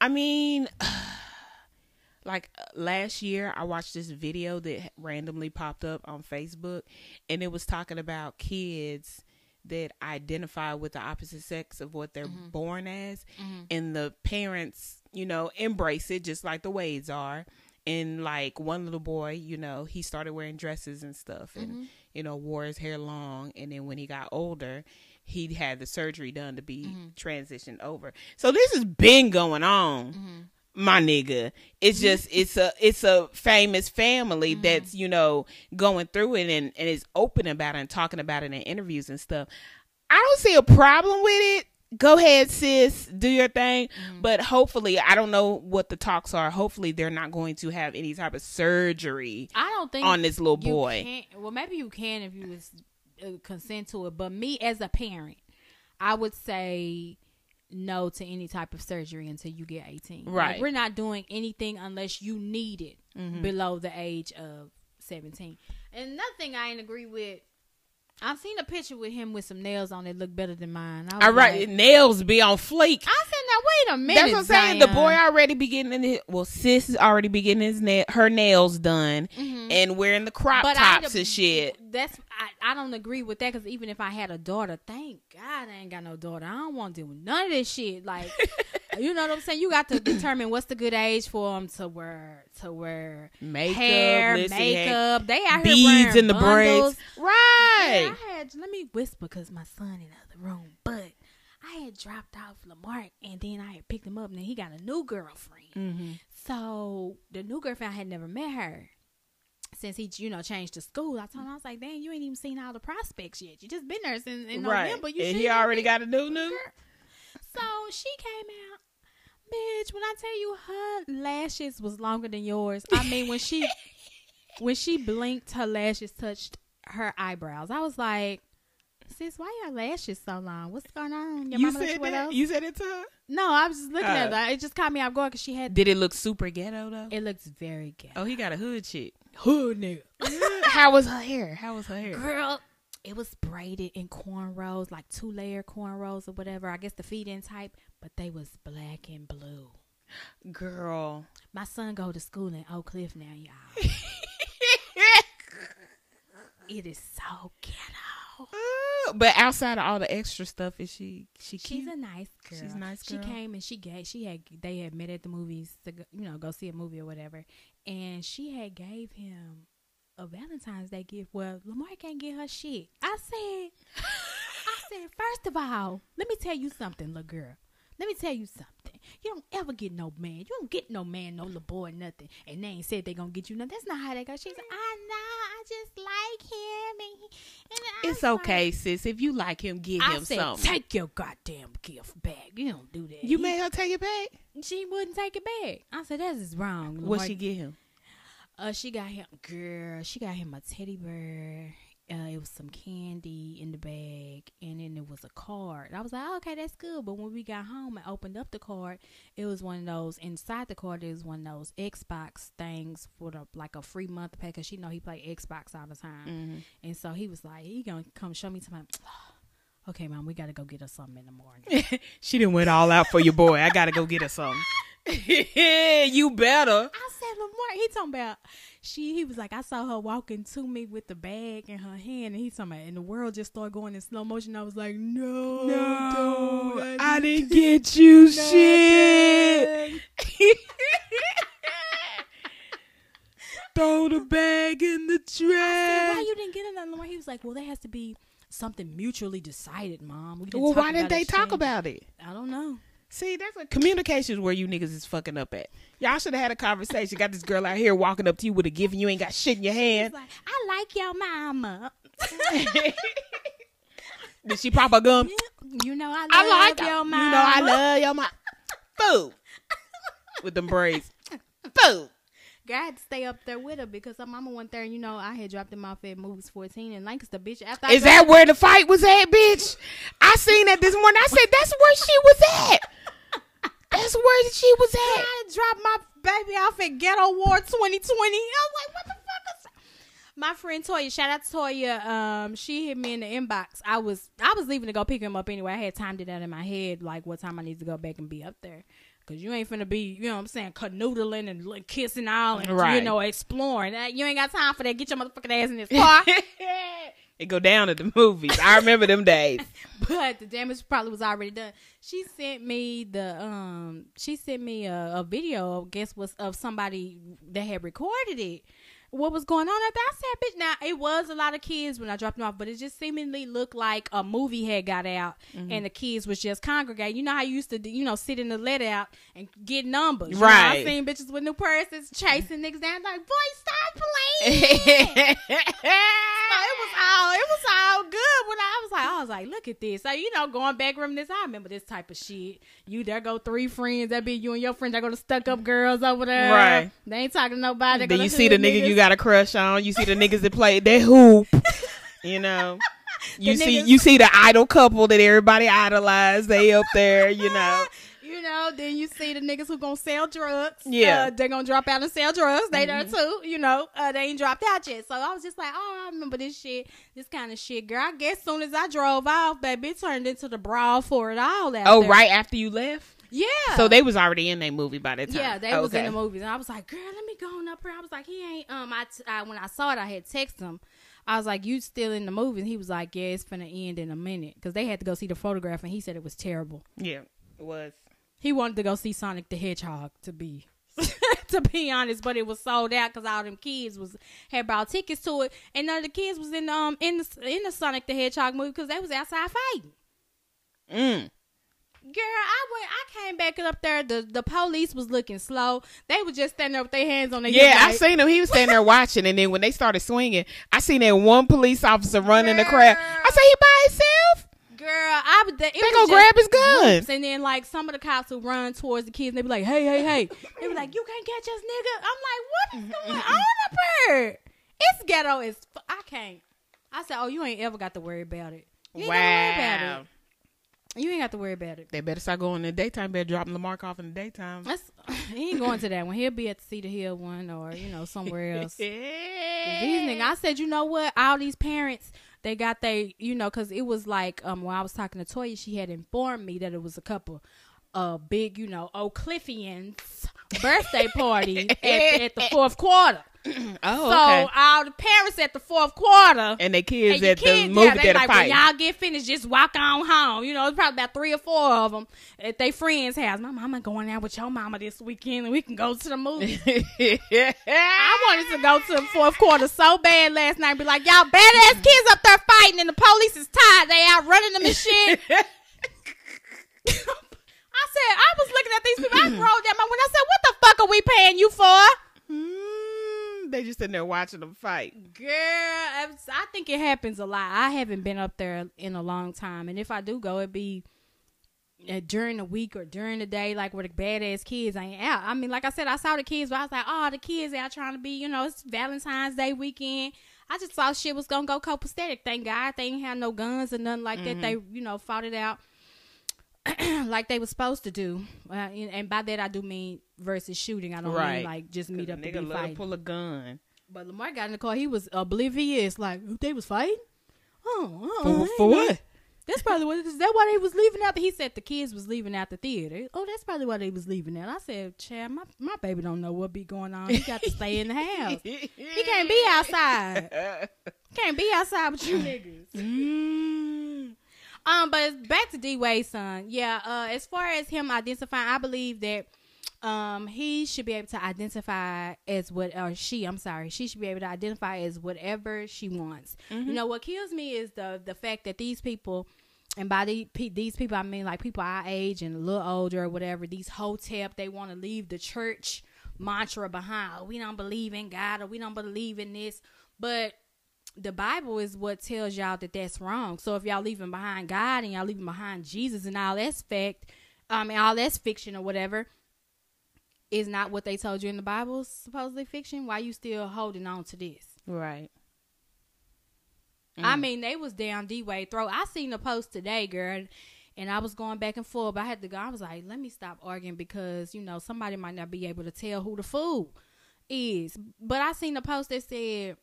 I mean, like uh, last year, I watched this video that randomly popped up on Facebook, and it was talking about kids that identify with the opposite sex of what they're born as, and the parents, you know, embrace it just like the ways are. And like one little boy, you know, he started wearing dresses and stuff, and you know, wore his hair long. And then when he got older, he had the surgery done to be mm-hmm. transitioned over. So this has been going on, mm-hmm. my nigga. It's just it's a it's a famous family mm-hmm. that's you know going through it and and is open about it and talking about it in interviews and stuff. I don't see a problem with it. Go ahead, sis, do your thing. But hopefully, I don't know what the talks are. Hopefully, they're not going to have any type of surgery I don't think on this little you boy. can't- well, maybe you can if you uh, consent to it. But me as a parent, I would say no to any type of surgery until you get 18. Like, Right. we're not doing anything unless you need it below the age of 17. And another thing I ain't agree with, I've seen a picture with him with some nails on that look better than mine. All right, like- nails be on fleek. I said, now wait a minute. That's what I'm saying. The boy already be getting in his well, sis is already be getting his na- her nails done and wearing the crop Mm-hmm. But tops and shit. That's I, I don't agree with that because even if I had a daughter, thank God I ain't got no daughter. I don't want to do none of this shit. Like, you know what I'm saying? You got to determine what's the good age for them to wear to wear Makeup, hair, listen, makeup. They out here beads in the braids. Right. Yeah, I had let me whisper because my son in the other room, but I had dropped off Lamar and then I had picked him up and then he got a new girlfriend. Mm-hmm. So the new girlfriend I had never met her since he, you know, changed to school. I told him I was like, "Dang, you ain't even seen all the prospects yet. You just been there since in right. November. You and he already got a new new. So she came out, bitch. When I tell you her lashes was longer than yours, I mean when she when she blinked, her lashes touched her eyebrows. I was like. Sis, why are your lashes so long? What's going on? Your You mama said that. You said it to her. No, I was just looking at Uh. that. It just caught me off guard because she had. Did it look super ghetto though? It looks very ghetto. oh, he got a hood chick. Hood nigga. How was her hair? How was her hair? Girl, it was braided in cornrows, like two layer cornrows or whatever. I guess the feed in type, but they was black and blue. Girl. My son go to school in Oak Cliff now, y'all. it is so ghetto. Oh. but outside of all the extra stuff, is she she She's cute? a nice girl. She's a nice girl. She came and she gave. She had. They had met at the movies to go, you know go see a movie or whatever, and she had gave him a Valentine's Day gift. Well, Lamar can't get her shit. I said. I said, first of all, let me tell you something, little girl. Let me tell you something. You don't ever get no man. You don't get no man, no little boy, nothing. And they ain't said they gonna get you nothing. That's not how they go. She's like, I know, I just like him. And, he, and It's okay, like- sis. If you like him, give I him said, something. take your goddamn gift back. You don't do that. you He- made her take it back. She wouldn't take it back. I said, that is wrong. What she get him? Uh, she got him, girl. She got him a teddy bear. Uh, it was some candy in the bag, and then it was a card. I was like, oh, okay, that's good. But when we got home and opened up the card, it was one of those. Inside the card, it was one of those Xbox things for the like a free month pack. Cause she know he play Xbox all the time, Mm-hmm. and so he was like, he gonna come show me something. Okay, mom, we gotta go get us something in the morning. she didn't went all out for your boy. I gotta go get her something. you better. I said, Lamar, he talking about she. He was like, I saw her walking to me with the bag in her hand, and he talking about, and the world just started going in slow motion. I was like, no, don't. I didn't get you shit. Throw the bag in the said, why you didn't get it, Lamar? He was like, well, there has to be something mutually decided, mom. We didn't Well, talk why didn't about they talk about it? I don't know. See, that's what communication is where you niggas is fucking up at. Y'all should have had a conversation. Got this girl out here walking up to you with a gift and you ain't got shit in your hand. like, I like your mama. Did she pop a gum? You know, I love I like your mama. You know, I love your mama. Boo. With them braids. Boo. Girl, I had to stay up there with her because her mama went there and you know I had dropped him off at Movies 14 in Lancaster, bitch. After I Is that where the fight was at, bitch? I seen that this morning. I said, that's where she was at. That's where she was at. I dropped my baby off at Ghetto War 2020. I was like, what the fuck is my friend Toya, shout out to Toya. Um, she hit me in the inbox. I was I was leaving to go pick him up anyway. I had timed it out in my head, like what time I need to go back and be up there. Cause you ain't finna be, you know what I'm saying, canoodling and like, kissing all and you know exploring. You ain't got time for that. Get your motherfucking ass in this car. it go down at the movies. I remember them days. but the damage probably was already done. She sent me the um she sent me a, a video, I guess was of somebody that had recorded it. What was going on at that I said, bitch, now it was a lot of kids when I dropped them off, but it just seemingly looked like a movie had got out Mm-hmm. and the kids was just congregating. You know how you used to, do, you know, sit in the let out and get numbers. You know, Right. I seen bitches with new purses chasing niggas down like, boy, stop playing. So it was all it was all good when I was like I was like look at this so you know going back reminiscing I remember this type of shit you there go three friends that be you and your friends that go to stuck up girls over there Right. they ain't talking to nobody then you see the nigga niggas. you got a crush on. You see the niggas that play they hoop. You know. You The see niggas- you see the idol couple that everybody idolize. They up there, you know. know then you see the niggas who gonna sell drugs Yeah. Mm-hmm. uh, they gonna drop out and sell drugs they there too you know uh, they ain't dropped out yet so I was just like oh I remember this shit this kind of shit girl I guess soon as I drove off baby it turned into the brawl for it all Oh, there. right after you left. yeah So they was already in that movie by that time. Yeah, they was in the movies, and I was like, "Girl, let me go on up here." I was like, "He ain't." Um, I, t- I when I saw it, I had texted him. I was like, "You still in the movie?" And he was like, "Yeah, it's gonna end in a minute," because they had to go see the photograph, and he said it was terrible. Yeah, it was. He wanted to go see Sonic the Hedgehog to be. to be honest, but it was sold out because all them kids was had bought tickets to it, and none of the kids was in um in the in the Sonic the Hedgehog movie because they was outside fighting. Mm. Girl, I went. I came back up there. The the police was looking slow. They were just standing there with their hands on their Yeah, I seen him. He was standing there watching, and then when they started swinging, I seen that one police officer running the crowd. I said, he by himself. Girl, I would. They was gonna grab his gun. and then like some of the cops would run towards the kids. and They be like, "Hey, hey, hey!" They be like, "You can't catch us, nigga." I'm like, "What is mm-hmm. going on up here? It's ghetto as fu- I can't." I said, "Oh, you ain't ever got to worry about it. You ain't got to worry about Wow. it. You ain't got to worry about it." They better start going in the daytime. Better dropping Lamar off in the daytime. That's he ain't going to that one. He'll be at the Cedar Hill one or you know somewhere else. These niggas, I said, you know what? All these parents, they got they, you know, because it was like um when I was talking to Toya, she had informed me that it was a couple, uh, big, you know, o'cliffians birthday party at, at the fourth quarter. Oh, so okay. all the parents at the fourth quarter. And the kids and at kids, the movie yeah, they theater like when y'all get finished, just walk on home. You know, it's probably about three or four of them at their friends' house. My mama going out with your mama this weekend, and we can go to the movie. I wanted to go to the fourth quarter so bad last night. Be like, y'all badass kids up there fighting, and the police is tired. They out running them and shit. I said, I was looking at these people. I rolled down my window. I said, what the fuck are we paying you for? They just sitting there watching them fight. Girl, I think it happens a lot. I haven't been up there in a long time, and if I do go, it'd be uh, during the week or during the day, like where the badass kids ain't out. I mean, like I said, I saw the kids, but I was like, oh, the kids out trying to be, you know, it's Valentine's Day weekend. I just thought shit was gonna go copacetic. Thank God they ain't had no guns or nothing like Mm-hmm. that. They, you know, fought it out like they were supposed to do. Uh, and and by that I do mean versus shooting. I don't Right. mean like just meet up nigga to be love fighting. pull a gun. But Lamar got in the car. He was oblivious. Like they was fighting. Oh, oh, For, for what? That's probably what. Is that why they was leaving out? The, he said the kids was leaving out the theater. Oh, that's probably why they was leaving out. I said, Chad, my my baby don't know what be going on. He got to stay in the house. He can't be outside. Can't be outside with you niggas. Mm. Um, but back to D Wade's son. Yeah. Uh, as far as him identifying, I believe that um he should be able to identify as what or she i'm sorry she should be able to identify as whatever she wants you know what kills me is the the fact that these people and by the, these people i mean like people our age and a little older or whatever these hotep they want to leave the church mantra behind we don't believe in god or we don't believe in this but the Bible is what tells y'all that that's wrong. So if y'all leaving behind God and y'all leaving behind Jesus and all that's fact, um, and all that's fiction or whatever, is not what they told you in the Bible supposedly fiction. Why you still holding on to this? Right. I mean, they was down D Wade throw. I seen the post today, girl, and I was going back and forth. But I had to go. I was like, let me stop arguing because you know somebody might not be able to tell who the fool is. But I seen the post that said,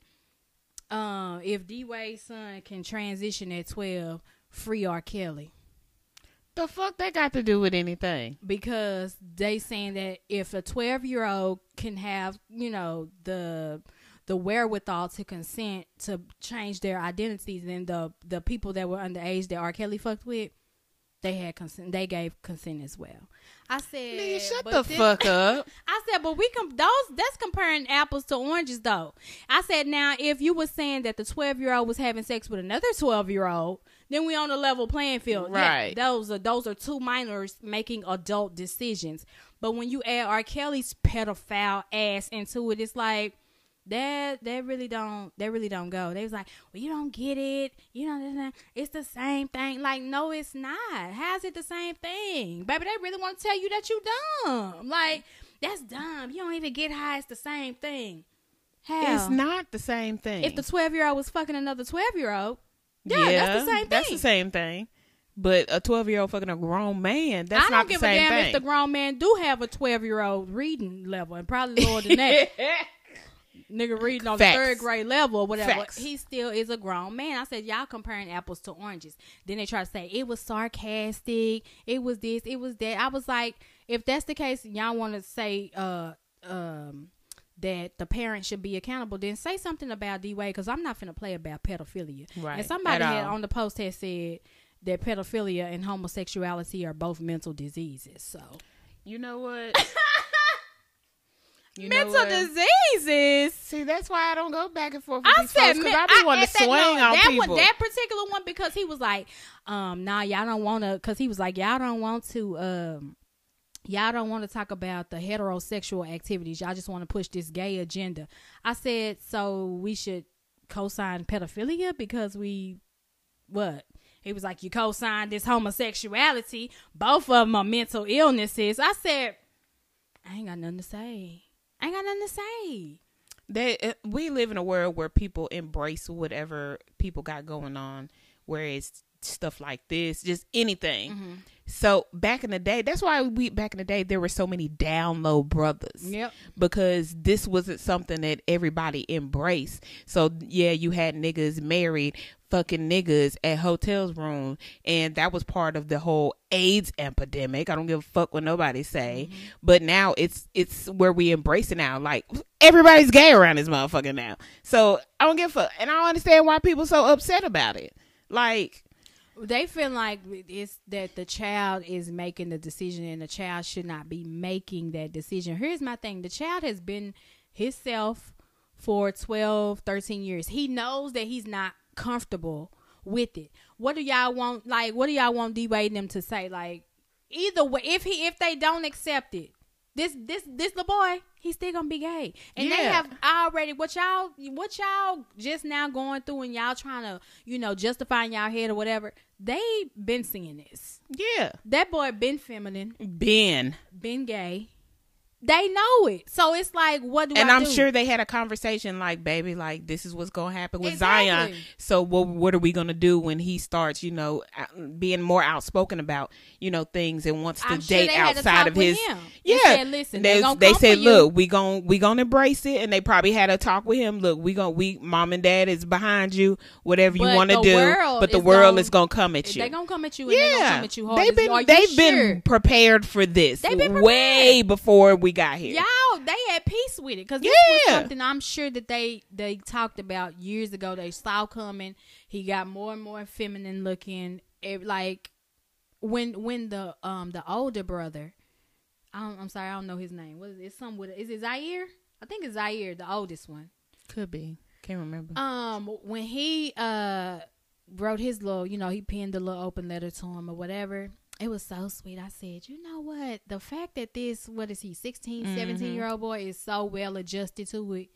um, if D Wade's son can transition at twelve, free R. Kelly. The fuck they got to do with anything? because they saying that if a 12 year old can have you know the the wherewithal to consent to change their identities then the the people that were underage that R. Kelly fucked with they had consent they gave consent as well I said Nigga, shut but the this- fuck up. I said, but we can those that's comparing apples to oranges though. I said now if you were saying that the twelve year old was having sex with another twelve year old, then we on a level playing field. Yeah, Right. those are those are two minors making adult decisions. But when you add R. Kelly's pedophile ass into it, it's like that they really don't they really don't go. They was like, well, you don't get it. You know, it's the same thing. Like, no, it's not. How's it the same thing, baby? They really want to tell you that you dumb. Like, that's dumb. You don't even get high. It's the same thing. Hell, It's not the same thing. If the twelve year old was fucking another twelve year old, yeah, that's the same thing. That's the same thing. But a twelve year old fucking a grown man, that's I don't give a damn thing. if the grown man do have a twelve year old reading level, and probably lower than that. nigga reading on Facts. the third grade level or whatever. Facts. He still is a grown man. I said, y'all comparing apples to oranges. Then they try to say it was sarcastic. It was this. It was that. I was like, if that's the case, y'all want to say, uh, um. That the parents should be accountable, then say something about D Wade because I'm not finna play about pedophilia. Right, And somebody had on the post had said that pedophilia and homosexuality are both mental diseases. So You know what? You mental what? diseases. See, that's why I don't go back and forth with I these said, folks man, because I be wanting at to that- swing no, on that people. One, that particular one because he was like, um, nah, y'all don't want to, because he was like, y'all don't want to, um, y'all don't want to talk about the heterosexual activities. Y'all just want to push this gay agenda. I said, so we should co-sign pedophilia because we, what? He was like, you co-sign this homosexuality. Both of them are mental illnesses. I said, I ain't got nothing to say. I ain't got nothing to say. they uh, we live in a world where people embrace whatever people got going on where it's stuff like this just anything Mm-hmm. so back in the day that's why we back in the day there were so many down low brothers Yep. because this wasn't something that everybody embraced so yeah you had niggas married fucking niggas at hotels room and that was part of the whole AIDS epidemic. I don't give a fuck what nobody say. Mm-hmm. But now it's it's where we embrace it now. Like everybody's gay around this motherfucker now. So I don't give a fuck. And I don't understand why people so upset about it. Like They feel like it's that the child is making the decision and the child should not be making that decision. Here's my thing. The child has been himself for 12, 13 years. He knows that he's not comfortable with it. What do y'all want like what do y'all want D Wade them to say? Like either way if he if they don't accept it, this this this the boy, he's still gonna be gay. And they have already what y'all what y'all just now going through and y'all trying to, you know, justify in y'all head or whatever. They been seeing this. Yeah. That boy been feminine, been been gay. They know it. So it's like what do I? And I I'm do? sure they had a conversation like, baby, like this is what's gonna happen with Exactly. Zion. So what what are we gonna do when he starts, you know, being more outspoken about, you know, things and wants to I'm sure date to outside of his him Yeah. said, "Listen, they they, said, look, we gon' we gonna embrace it and they probably had a talk with him. Look, we gonna we mom and dad is behind you, whatever you wanna do. But the world gonna- is gonna come at you. They gonna come at you and they gonna come at you hard. They've been they've sure? been prepared for this They've been way before we got here. Y'all, they at peace with it because this was something I'm sure that they they talked about years ago. They saw coming. He got more and more feminine looking. It, like when when the um the older brother, I I'm sorry, I don't know his name. What is it? It's some with is it Zaire? I think it's Zaire, the oldest one. Could be. Can't remember. Um, when he uh wrote his little, you know, he penned a little open letter to him or whatever. It was so sweet. I said, you know what? The fact that this, what is he, 16, mm-hmm. 17 year old boy is so well adjusted to it.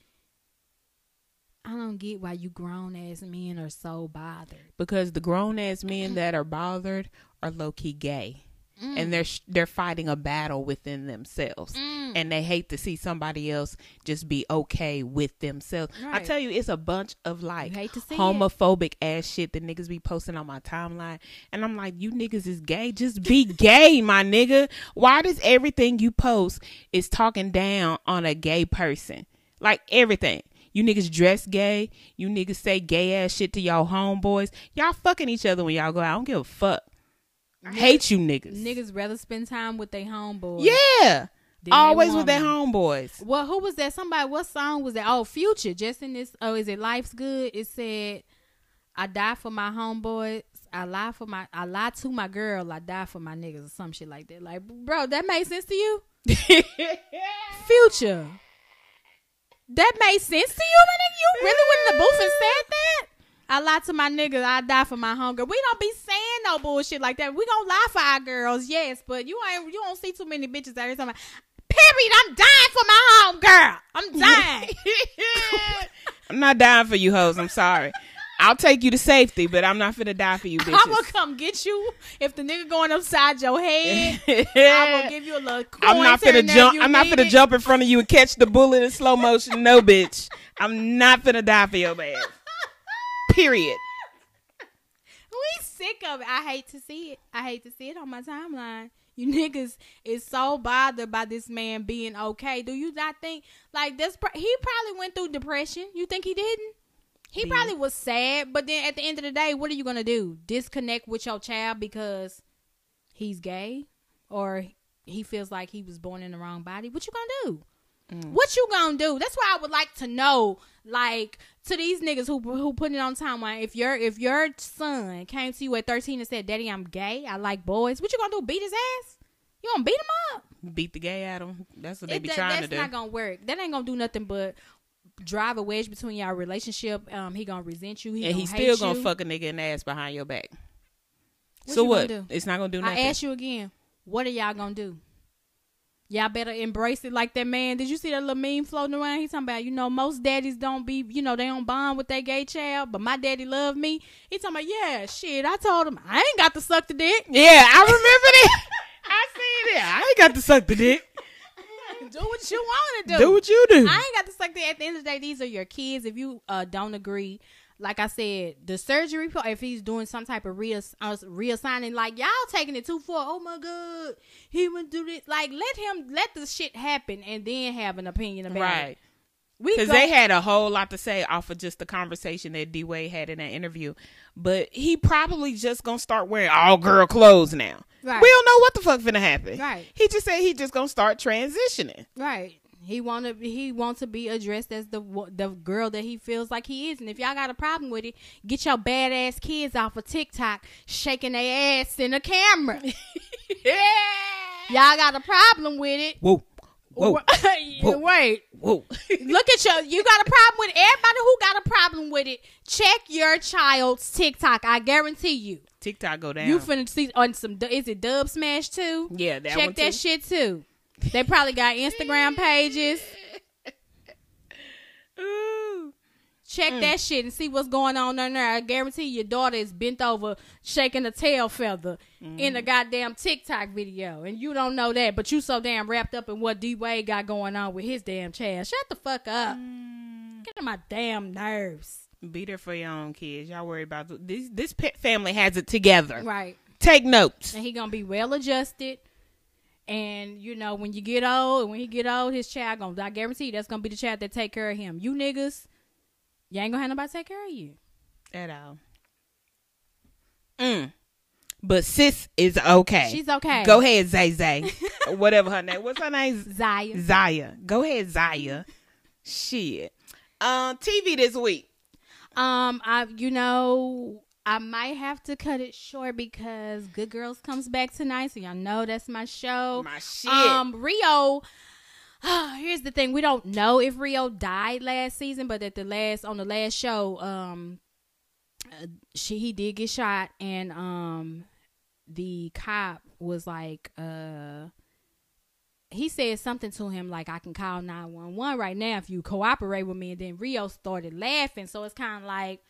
I don't get why you grown ass men are so bothered. because the grown ass men that are bothered are low key gay, Mm. and they're they're fighting a battle within themselves, mm. and they hate to see somebody else just be okay with themselves. I tell you, it's a bunch of like see it. homophobic ass shit that niggas be posting on my timeline, and I'm like, you niggas is gay, just be gay, my nigga. Why does everything you post is talking down on a gay person? Like everything. You niggas dress gay. You niggas say gay ass shit to y'all homeboys. Y'all fucking each other when y'all go out. I don't give a fuck. I hate you niggas. Niggas rather spend time with their homeboys. Yeah. Always with their homeboys. Well, who was that? Somebody. What song was that? Oh, Future. Just in this. Oh, is it Life's Good? It said, "I die for my homeboys. I lie for my. I lie to my girl. I die for my niggas or some shit like that." Like, bro, that made sense to you? Future. That made sense to you, my nigga. You really went in the booth and said that? I lie to my niggas. I die for my homegirl. We don't be saying no bullshit like that. We gonna lie for our girls, yes, but you ain't. You don't see too many bitches out here talking. About, Period. I'm dying for my homegirl. I'm dying. I'm not dying for you hoes. I'm sorry. I'll take you to safety, but I'm not finna die for you bitches. I'm gonna come get you if the nigga going upside your head. I'm gonna give you a little. I'm not finna jump. I'm not finna it. jump in front of you and catch the bullet in slow motion. No, bitch. I'm not finna die for your ass. Period. We sick of it. I hate to see it. I hate to see it on my timeline. You niggas is so bothered by this man being okay. Do you not think like this? He probably went through depression. You think he didn't? He probably was sad, but then at the end of the day, what are you gonna do? Disconnect with your child because he's gay, or he feels like he was born in the wrong body? What you gonna do? What you gonna do? That's why I would like to know, like, to these niggas who who put it on timeline. If your if your son came to you at thirteen and said, "Daddy, I'm gay. I like boys," what you gonna do? Beat his ass? You gonna beat him up? Beat the gay at him. That's what they It- be that- trying to do. that's not gonna work. That ain't gonna do nothing but drive a wedge between y'all relationship. Um, he gonna resent you. He and he's still gonna you. fuck a nigga in the ass behind your back. What so what? It's not gonna do nothing. I ask you again. What are y'all gonna do? Y'all better embrace it like that man. Did you see that little meme floating around? He's talking about, you know, most daddies don't be, you know, they don't bond with their gay child, but my daddy loved me. He talking about, yeah, shit. I told him I ain't got to suck the dick. yeah, I remember that. I seen it. I ain't got to suck the dick. do what you want to do. Do what you do. I ain't got to suck the. Dick. At the end of the day, these are your kids. If you uh, don't agree, like I said, the surgery. If he's doing some type of reass- uh, reassigning, like y'all taking it too far. Oh my god, he would do this. Like let him let the shit happen and then have an opinion about it. Right. We Because they had a whole lot to say off of just the conversation that D Wade had in that interview. But he probably just gonna start wearing all girl clothes now. Right. We don't know what the fuck gonna happen. Right. He just said he just gonna start transitioning. right. He want to he want to be addressed as the the girl that he feels like he is. And if y'all got a problem with it, get your badass kids off of TikTok shaking their ass in the camera. yeah. y'all got a problem with it. Whoa. Whoa. Whoa. Wait. Whoa. Look at you. You got a problem with it. Everybody who got a problem with it, check your child's TikTok. I guarantee you. TikTok go down. You finna see on some. Is it Dubsmash too? yeah, that check one that shit too. They probably got Instagram pages. Ooh. Check Mm. that shit and see what's going on in there. I guarantee your daughter is bent over shaking a tail feather in Mm-hmm. a goddamn TikTok video. And you don't know that, but you so damn wrapped up in what D Wade got going on with his damn child. Shut the fuck up. Mm. Get on my damn nerves. Be there for your own kids. Y'all worry about th- this. This pet family has it together. Right. Take notes. and he gonna be well adjusted. And you know, when you get old, when he get old, his child gonna I guarantee you that's gonna be the child that take care of him. You niggas, you ain't gonna have nobody take care of you. At all. Mm. But sis is okay. She's okay. Go ahead, Zay Zay. Whatever her name. What's her name? Zaya. Zaya. Go ahead, Zaya. Shit. Um, TV this week. Um, I you know I might have to cut it short because Good Girls comes back tonight, so y'all know that's my show. My shit. Um, Rio. here's the thing: we don't know if Rio died last season, but at the last on the last show, um, uh, she he did get shot, and um, the cop was like, uh. He said something to him like, "I can call nine one one right now if you cooperate with me." And then Rio started laughing, so it's kind of like,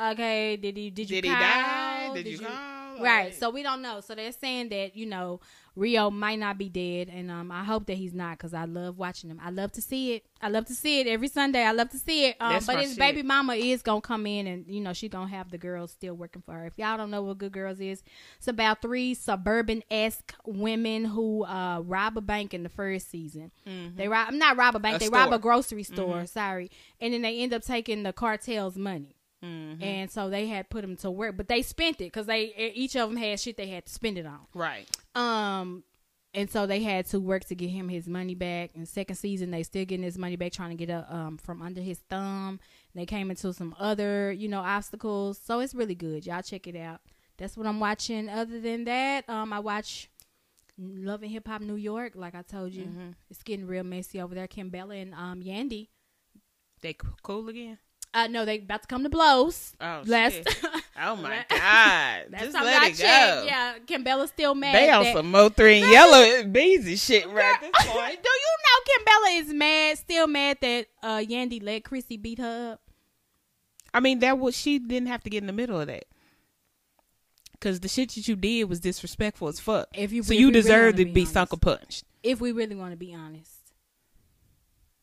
"Okay, did he? Did you? Did he die? Did you call? Right. So we don't know. So they're saying that you know Rio might not be dead, and um, I hope that he's not because I love watching him. I love to see it. I love to see it every Sunday. I love to see it. Um, but his shit. baby mama is gonna come in, and you know she's gonna have the girls still working for her. If y'all don't know what Good Girls is, it's about three suburban esque women who uh rob a bank in the first season. They rob I'm not rob a bank. Mm-hmm. A they rob a grocery store. Sorry, and then they end up taking the cartel's money. Mhm. And so they had put them to work, but they spent it because they each of them had shit they had to spend it on. Right. Um, and so they had to work to get him his money back. And second season, they still getting his money back, trying to get a um from under his thumb. They came into some other you know obstacles, so it's really good. Y'all check it out. That's what I'm watching. Other than that, um, I watch Love and Hip Hop New York. Like I told you, Mhm. it's getting real messy over there. Kimbella and um Yandy. They cool again. Uh, no, they about to come to blows. Oh Last. shit. Oh my god. That's Just let I it checked. go. Yeah, Kimbella's still mad. They on that- some Mo three and Yella Beezy shit right at this point. Do you know Kimbella is mad, still mad that uh Yandy let Chrissy beat her up? I mean, that was she didn't have to get in the middle of that. Cause the shit that you did was disrespectful as fuck. If you So if you really deserve wanna to be honest. sucker punched. If we really want to be honest,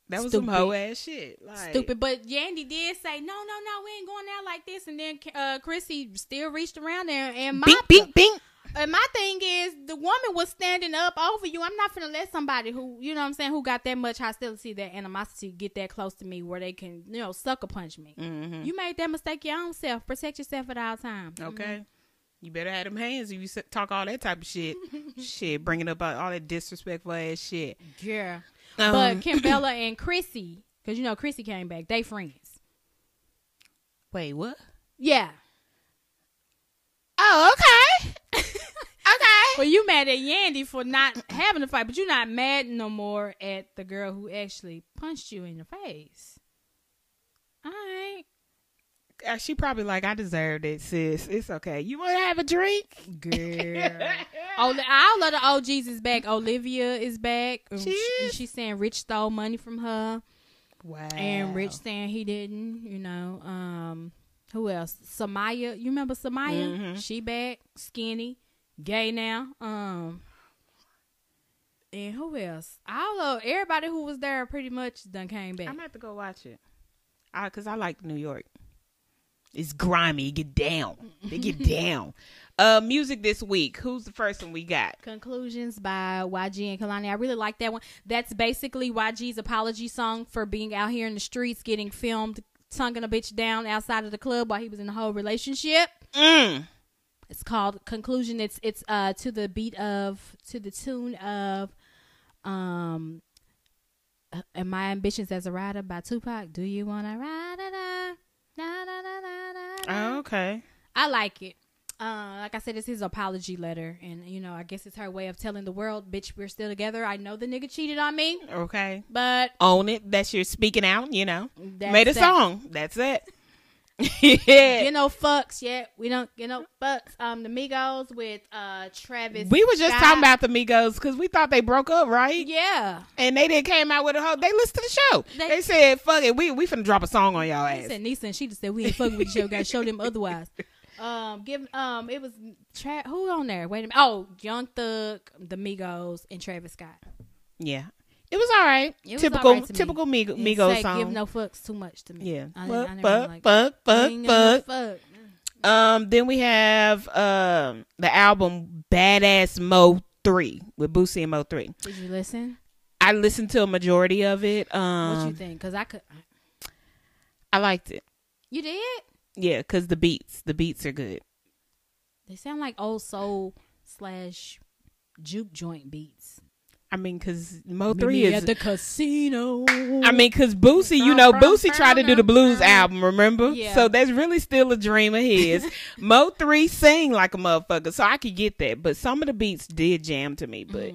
That was Stupid. some hoe ass shit. Like, stupid. But Yandy did say no, no, no, we ain't going out like this. And then uh Chrissy still reached around there and Bink, mopped bink, her. bink. And my thing is, the woman was standing up over you. I'm not gonna let somebody who, you know what I'm saying, who got that much hostility, that animosity, get that close to me where they can, you know, sucker punch me. Mm-hmm. You made that mistake your own self. Protect yourself at all times. Okay. You better have them hands if you talk all that type of shit. shit, bringing up all all that disrespectful ass shit. Yeah. Um, but Kimbella and Chrissy, because you know Chrissy came back, they friends. wait, what? Yeah. Oh, okay. okay. Well, you mad at Yandy for not having a fight, but you're not mad no more at the girl who actually punched you in the face. All right, she probably like, I deserved it, sis. It's okay. You want to have a drink? girl. oh, all of the OGs is back. Olivia is back. Um, She is? she's saying Rich stole money from her. Wow. and Rich saying he didn't. You know, um, who else? Somaya, you remember Somaya? Mhm. She back, skinny, gay now. Um, and who else? All of everybody who was there pretty much done came back. I'm gonna have to go watch it. I, Cause I like New York. It's grimy. Get down. They get down. Uh, music this week. Who's the first one we got? Konclusions by YG and Kehlani. I really like that one. That's basically YG's apology song for being out here in the streets, getting filmed, tonguing a bitch down outside of the club while he was in the whole relationship. Mm. It's called Konclusion. It's it's uh to the beat of to the tune of um uh, and my ambitions as a rider by Tupac. Do you wanna ride da da Oh, okay. I like it. Uh, like I said, it's his apology letter, and you know, I guess it's her way of telling the world, "Bitch, we're still together." I know the nigga cheated on me, Okay. but Own it. That's your speaking out. You know. that's Made a that. song. That's it. Yeah. Get no fucks yeah. We don't get no fucks. Um, the Migos with uh Travis. We were just Scott. talking about the Migos because we thought they broke up, right? Yeah. And they didn't came out with a whole. They listened to the show. They- They, said, "Fuck it, we we finna drop a song on y'all ass." said Nisa and she just said we ain't fucking with the show. Got to show them otherwise. Um, give um, it was Tra- who on there? Wait a minute. Oh, Young Thug, the Migos, and Travis Scott. Yeah, it was all right. It was typical, all right me. typical Mig- It Migos say, song. Give no fucks too much to me. yeah, I, fuck, I fuck, like fuck, fuck, fuck. fuck. Um, then we have um the album Badass Mo Three with Boosie and Mo Three. Did you listen? I listened to a majority of it. What you Um, think? Because I could. I liked it. You did? Yeah, because the beats, the beats are good. They sound like old soul slash juke joint beats. I mean, because Mo Meet Three me is. at the casino. I mean, because Boosie, you know, Boosie tried to do the blues album, remember? Yeah. So that's really still a dream of his. Mo three sing like a motherfucker, so I could get that. But some of the beats did jam to me, but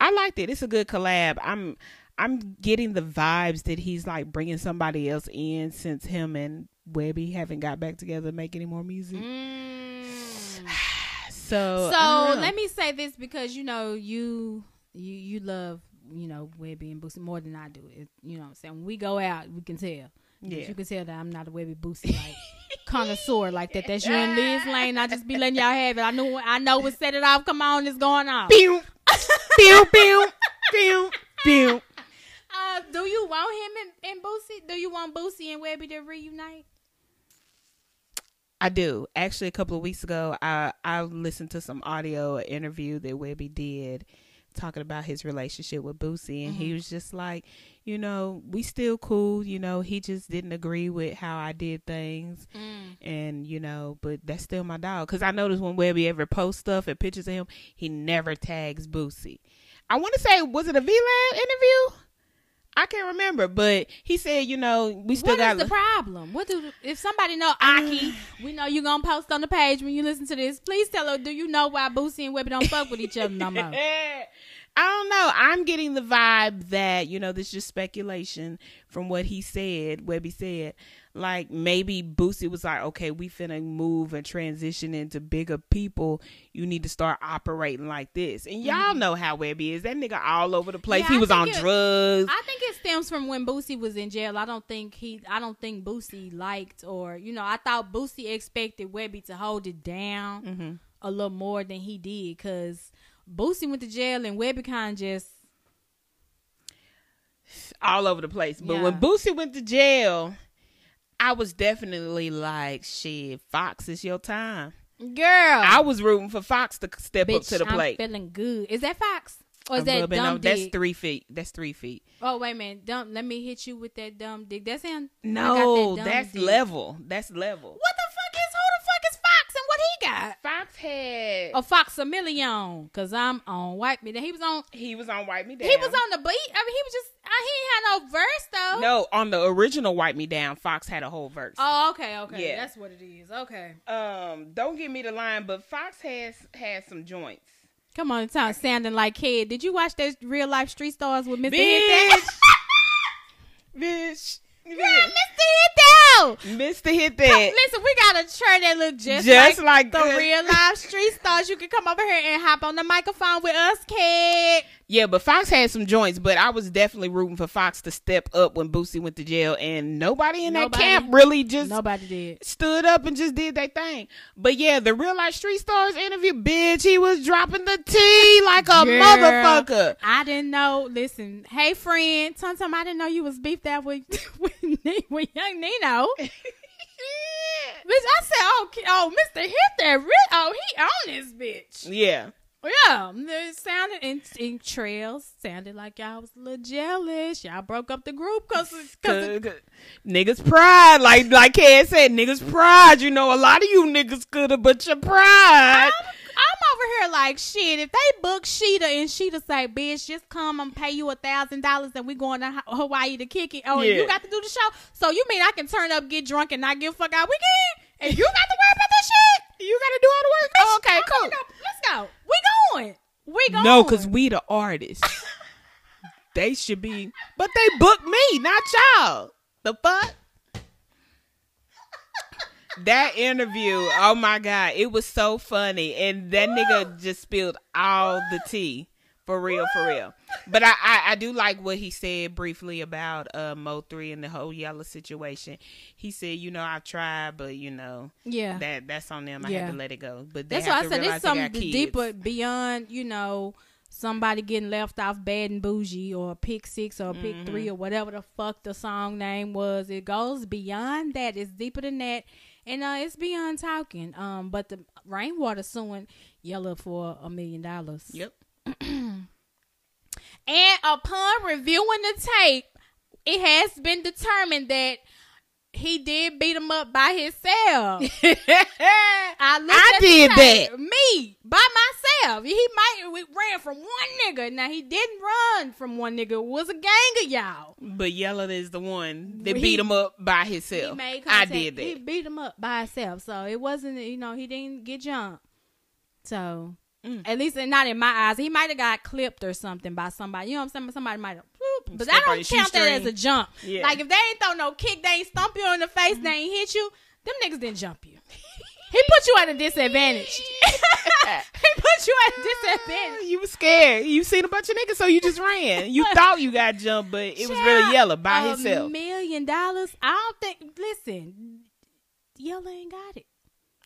I liked it. It's a good collab. I'm I'm getting the vibes that he's like bringing somebody else in since him and Webbie haven't got back together to make any more music. Mm. So, So I don't know. let me say this because you know you you you love you know Webbie and Boosie more than I do. It, you know what I'm saying? When we go out, we can tell. Yeah. You can tell that I'm not a Webbie Boosie like connoisseur like that. That's you and Liz Lane. I just be letting y'all have it. I know I know what set it off. Come on, it's going on. Pew, pew, pew, pew, pew. Uh, do you want him and, and Boosie? Do you want Boosie and Webbie to reunite? I do. Actually, a couple of weeks ago, I I listened to some audio interview that Webbie did talking about his relationship with Boosie, and he mm-hmm. was just like, you know, we still cool. You know, he just didn't agree with how I did things, mm. and you know, but that's still my dog. Because I noticed when Webbie ever posts stuff and pictures of him, he never tags Boosie. I want to say, was it a Vlad interview? I can't remember, but he said, you know, we still What got is the problem? What do if somebody know uh, Aki? we know you gonna post on the page when you listen to this. Please tell her. Do you know why Boosie and Webbie don't fuck with each other no more? I don't know. I'm getting the vibe that, you know, this is just speculation from what he said, Webbie said. Like maybe Boosie was like, okay, we finna move and transition into bigger people. You need to start operating like this. And y'all know how Webbie is. That nigga all over the place. Mm-hmm. Yeah, he I was on it- drugs. I think it stems from when Boosie was in jail. I don't think he. I don't think Boosie liked or you know. I thought Boosie expected Webbie to hold it down Mm-hmm. a little more than he did because Boosie went to jail and Webbie kind of just all over the place. But Yeah. when Boosie went to jail, I was definitely like, shit, Foxx, it's your time. girl. I was rooting for Foxx to step up to the I'm plate. feeling good. Is that Foxx or is that dumb that's three feet. That's three feet. Oh wait a minute, dumb. Let me hit you with that dumb dick. That's him. No, that that's dick. level. That's level. What the fuck is who the fuck is Foxx and what he got? Foxx had. A Foxx a million, cause I'm on Wipe Me Down. He was on. He was on Wipe Me Down. He was on the beat. I mean, he was just. Uh, he had no verse though. No, on the original Wipe Me Down, Foxx had a whole verse. Oh, okay, okay. Yeah. That's what it is. Okay. Um, don't give me the line, but Foxx has had some joints. Come on, it sounds sounding like kid. Did you watch those real life Street Stars with Mr. Bitch, bitch? Mr. Hit Mr. Hit that. Listen, we got a shirt that look just, Just like, like the real life street stars. You can come over here and hop on the microphone with us, kid. Yeah, but Foxx had some joints, but I was definitely rooting for Foxx to step up when Boosie went to jail, and nobody in that camp really just Nobody did. stood up and just did their thing. But yeah, the real life street stars interview, bitch, he was dropping the tea like a Girl, motherfucker. I didn't know. Listen, hey friend, sometime I didn't know you was beefed that with with, With young Nino. Bitch, I said, oh, oh, Mister hit that. Real, oh, he on this bitch. yeah. Yeah, it sounded in, in trails sounded like y'all was a little jealous. Y'all broke up the group because Cause, 'cause niggas pride, like like Ken said, niggas pride. You know, a lot of you niggas could have, but your pride. I'm, I'm over here like shit. If they book Sheeta and Sheeta say, "Bitch, just come and pay you a thousand dollars and we going to Hawaii to kick it," oh, Yeah. you got to do the show. So you mean I can turn up, get drunk, and not give a fuck out weekend? And you got to worry about that shit? You gotta do all the work. Oh, okay, cool. go- Let's go. We going. We going. No, cause we the artists. they should be, but they booked me, not y'all. The fuck? That interview, oh my god, it was so funny, and that nigga just spilled all the tea. For real, for real. But I, I, I, do like what he said briefly about uh Mo three and the whole yellow situation. He said, you know, I've tried, but you know, yeah, that that's on them. I yeah. had to let it go. But that's why I said it's something deeper beyond, you know, somebody getting left off bad and bougie or pick six or pick mm-hmm. three or whatever the fuck the song name was. It goes beyond that. It's deeper than that. And uh, it's beyond talking. Um, but the rainwater suing Yella for a million dollars. Yep. and upon reviewing the tape, it has been determined that he did beat him up by himself. I, I did that. Me by myself. He might we ran from one nigga. Now he didn't run from one nigga. It was a gang of y'all. But Yella is the one that he, beat him up by himself. I did that. He beat him up by himself. So it wasn't. You know he didn't get jumped. So Mm. At least not in my eyes. He might have got clipped or something by somebody. You know what I'm saying? Somebody might have. But I don't count that as a jump. Yeah. Like if they ain't throw no kick, they ain't stomp you in the face, mm-hmm. they ain't hit you. Them niggas didn't jump you. he put you at a disadvantage. he put you at a disadvantage. You were scared. You seen a bunch of niggas, so you just ran. You thought you got jumped, but it was really Yella by a himself. A million dollars. I don't think. Listen, Yella ain't got it.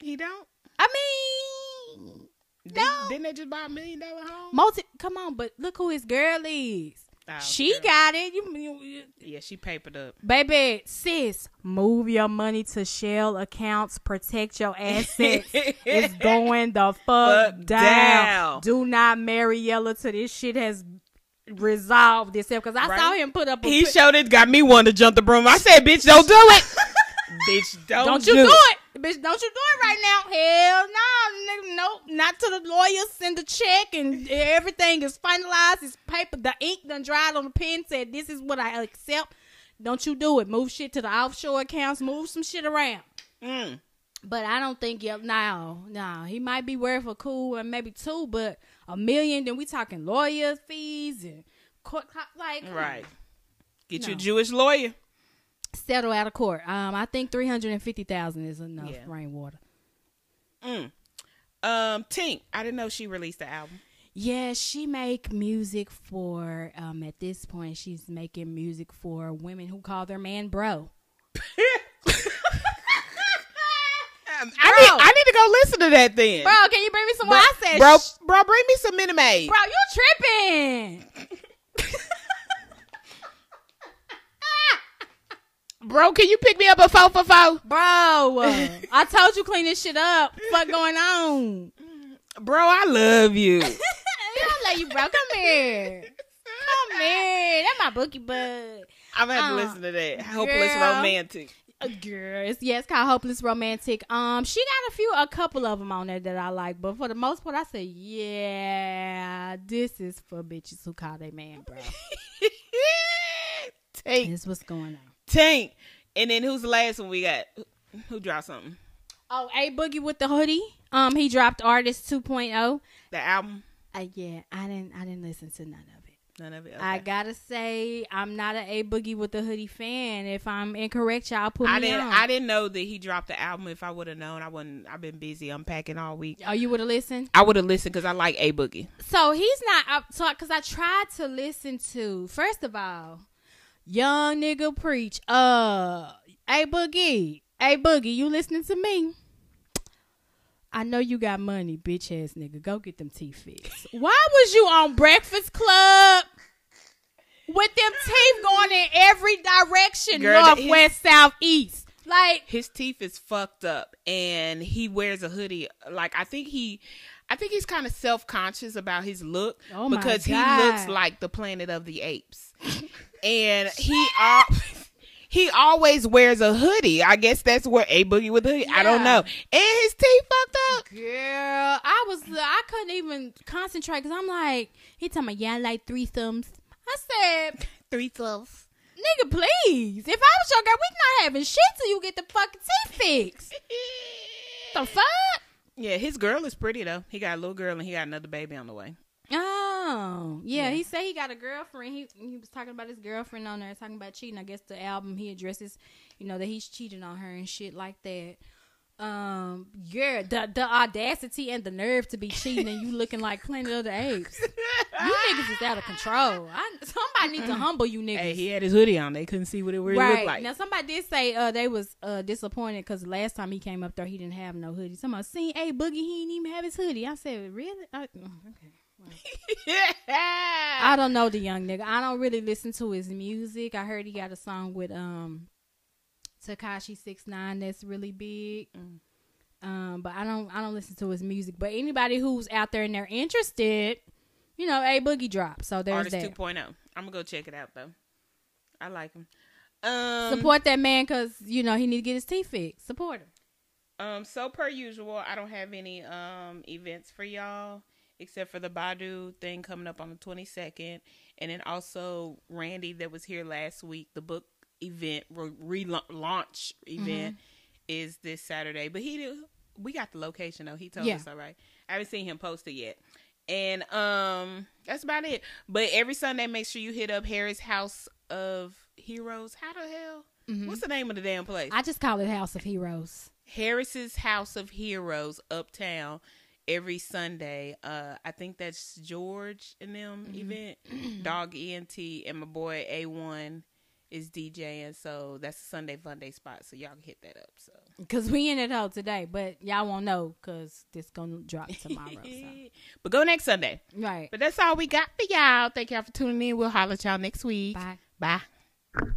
He don't. I mean. They, no. Didn't they just buy a million dollar home? Multi, come on, but look who his girl is. Oh, she girl. got it. You, you, yeah, she papered up. Baby, sis, move your money to shell accounts. Protect your assets. it's going the fuck, fuck down. down. Do not marry Yella till this shit has resolved itself. Because I right? saw him put up. he showed it. Got me one to jump the broom. I said, "Bitch, don't do it." bitch, don't, don't you do, do it. Bitch, don't you do it right now. Hell no, nigga, nope. Not to the lawyer. Send a check and everything is finalized. It's paper. The ink done dried on the pen. Said this is what I accept. Don't you do it. Move shit to the offshore accounts. Move some shit around. Mm. But I don't think yep. No, now He might be worth a cool and maybe two, but a million. Then we talking lawyer fees and court like right. Get no. your Jewish lawyer settle out of court. Um, I think three hundred and fifty thousand is enough yeah. rainwater. Mm. Um, Tink, I didn't know she released the album. Yeah, she make music for. Um, at this point, she's making music for women who call their man bro. I need, I need to go listen to that then. Bro, can you bring me some? Bro, I said, bro, bro, bring me some Minute Maid. Bro, you tripping? Bro, can you pick me up a four for four? Bro, I told you clean this shit up. What going on? Bro, I love you. I love you, bro. Come here. Come here. That's my bookie bud. I'm gonna have to uh, listen to that. Hopeless girl, romantic. Uh, girls, yeah, it's called Hopeless Romantic. Um, she got a few, a couple of them on there that I like, but for the most part, I say, yeah, this is for bitches who call their man, bro. Take. This what's going on. Tank. And then who's the last one we got? Who dropped something? Oh, A Boogie with the hoodie. Um, he dropped Artist 2.0. The album. Uh, yeah, I didn't. I didn't listen to none of it. None of it. Okay. I gotta say, I'm not an A Boogie with the hoodie fan. If I'm incorrect, y'all put me I didn't. on. I didn't know that he dropped the album. If I would have known, I wouldn't. I've been busy unpacking all week. Oh, you would have listened. I would have listened because I like A Boogie. So he's not up. So because I tried to listen to. First of all, Young nigga preach. Uh, hey Boogie, hey Boogie, you listening to me? I know you got money, bitch ass nigga. Go get them teeth fixed. Why was you on Breakfast Club with them teeth going in every direction, Girl, north, his, west, south, east? Like his teeth is fucked up, and he wears a hoodie. Like I think he. I think he's kind of self conscious about his look oh because he looks like the Planet of the Apes and he he always wears a hoodie. I guess that's where a boogie with a hoodie. Yeah. I don't know. And his teeth fucked up. Girl, I was I couldn't even concentrate because I'm like he talking about yeah I like threesomes. I said threesomes. Nigga, please. If I was your girl, we not having shit till you get the fucking teeth fixed. the fuck? Yeah, his girl is pretty though. He got a little girl and he got another baby on the way. Oh, yeah. He said he got a girlfriend. He he was talking about his girlfriend on there, talking about cheating. I guess the album he addresses, you know, that he's cheating on her and shit like that. Um, yeah, the the audacity and the nerve to be cheating and you looking like Planet of the Apes. You niggas is out of control. I, somebody need to humble you niggas. Hey, he had his hoodie on. They couldn't see what it really right looked like. now, somebody did say uh they was uh disappointed because last time he came up there he didn't have no hoodie. Somebody seen a boogie he didn't even have his hoodie. I said really? I, oh, okay. I don't know the young nigga. I don't really listen to his music. I heard he got a song with um Tekashi Six Nine that's really big. Mm. Um, but I don't I don't listen to his music. But anybody who's out there and they're interested, you know, a boogie drop. So there's Artist that. 2.0. I'm gonna go check it out though. I like him. Um, Support that man because you know he need to get his teeth fixed. Support him. Um, so per usual, I don't have any um events for y'all except for the Badu thing coming up on the 22nd, and then also Randy that was here last week. The book event relaunch event is this Saturday, but he did, we got the location though. He told Yeah. us all right. I haven't seen him post it yet. And um that's about it. But every Sunday make sure you hit up Harris House of Heroes. How the hell? What's the name of the damn place? I just call it House of Heroes. Harris's House of Heroes uptown every Sunday. Uh, I think that's George and them event. Dog ENT and my boy A1 is DJing. So that's a Sunday fun day spot. So y'all can hit that up. So Cause we in it out today, but y'all won't know cause this gonna drop tomorrow. so. but go next Sunday. Right. But that's all we got for y'all. Thank y'all for tuning in. We'll holler at y'all next week. Bye. Bye.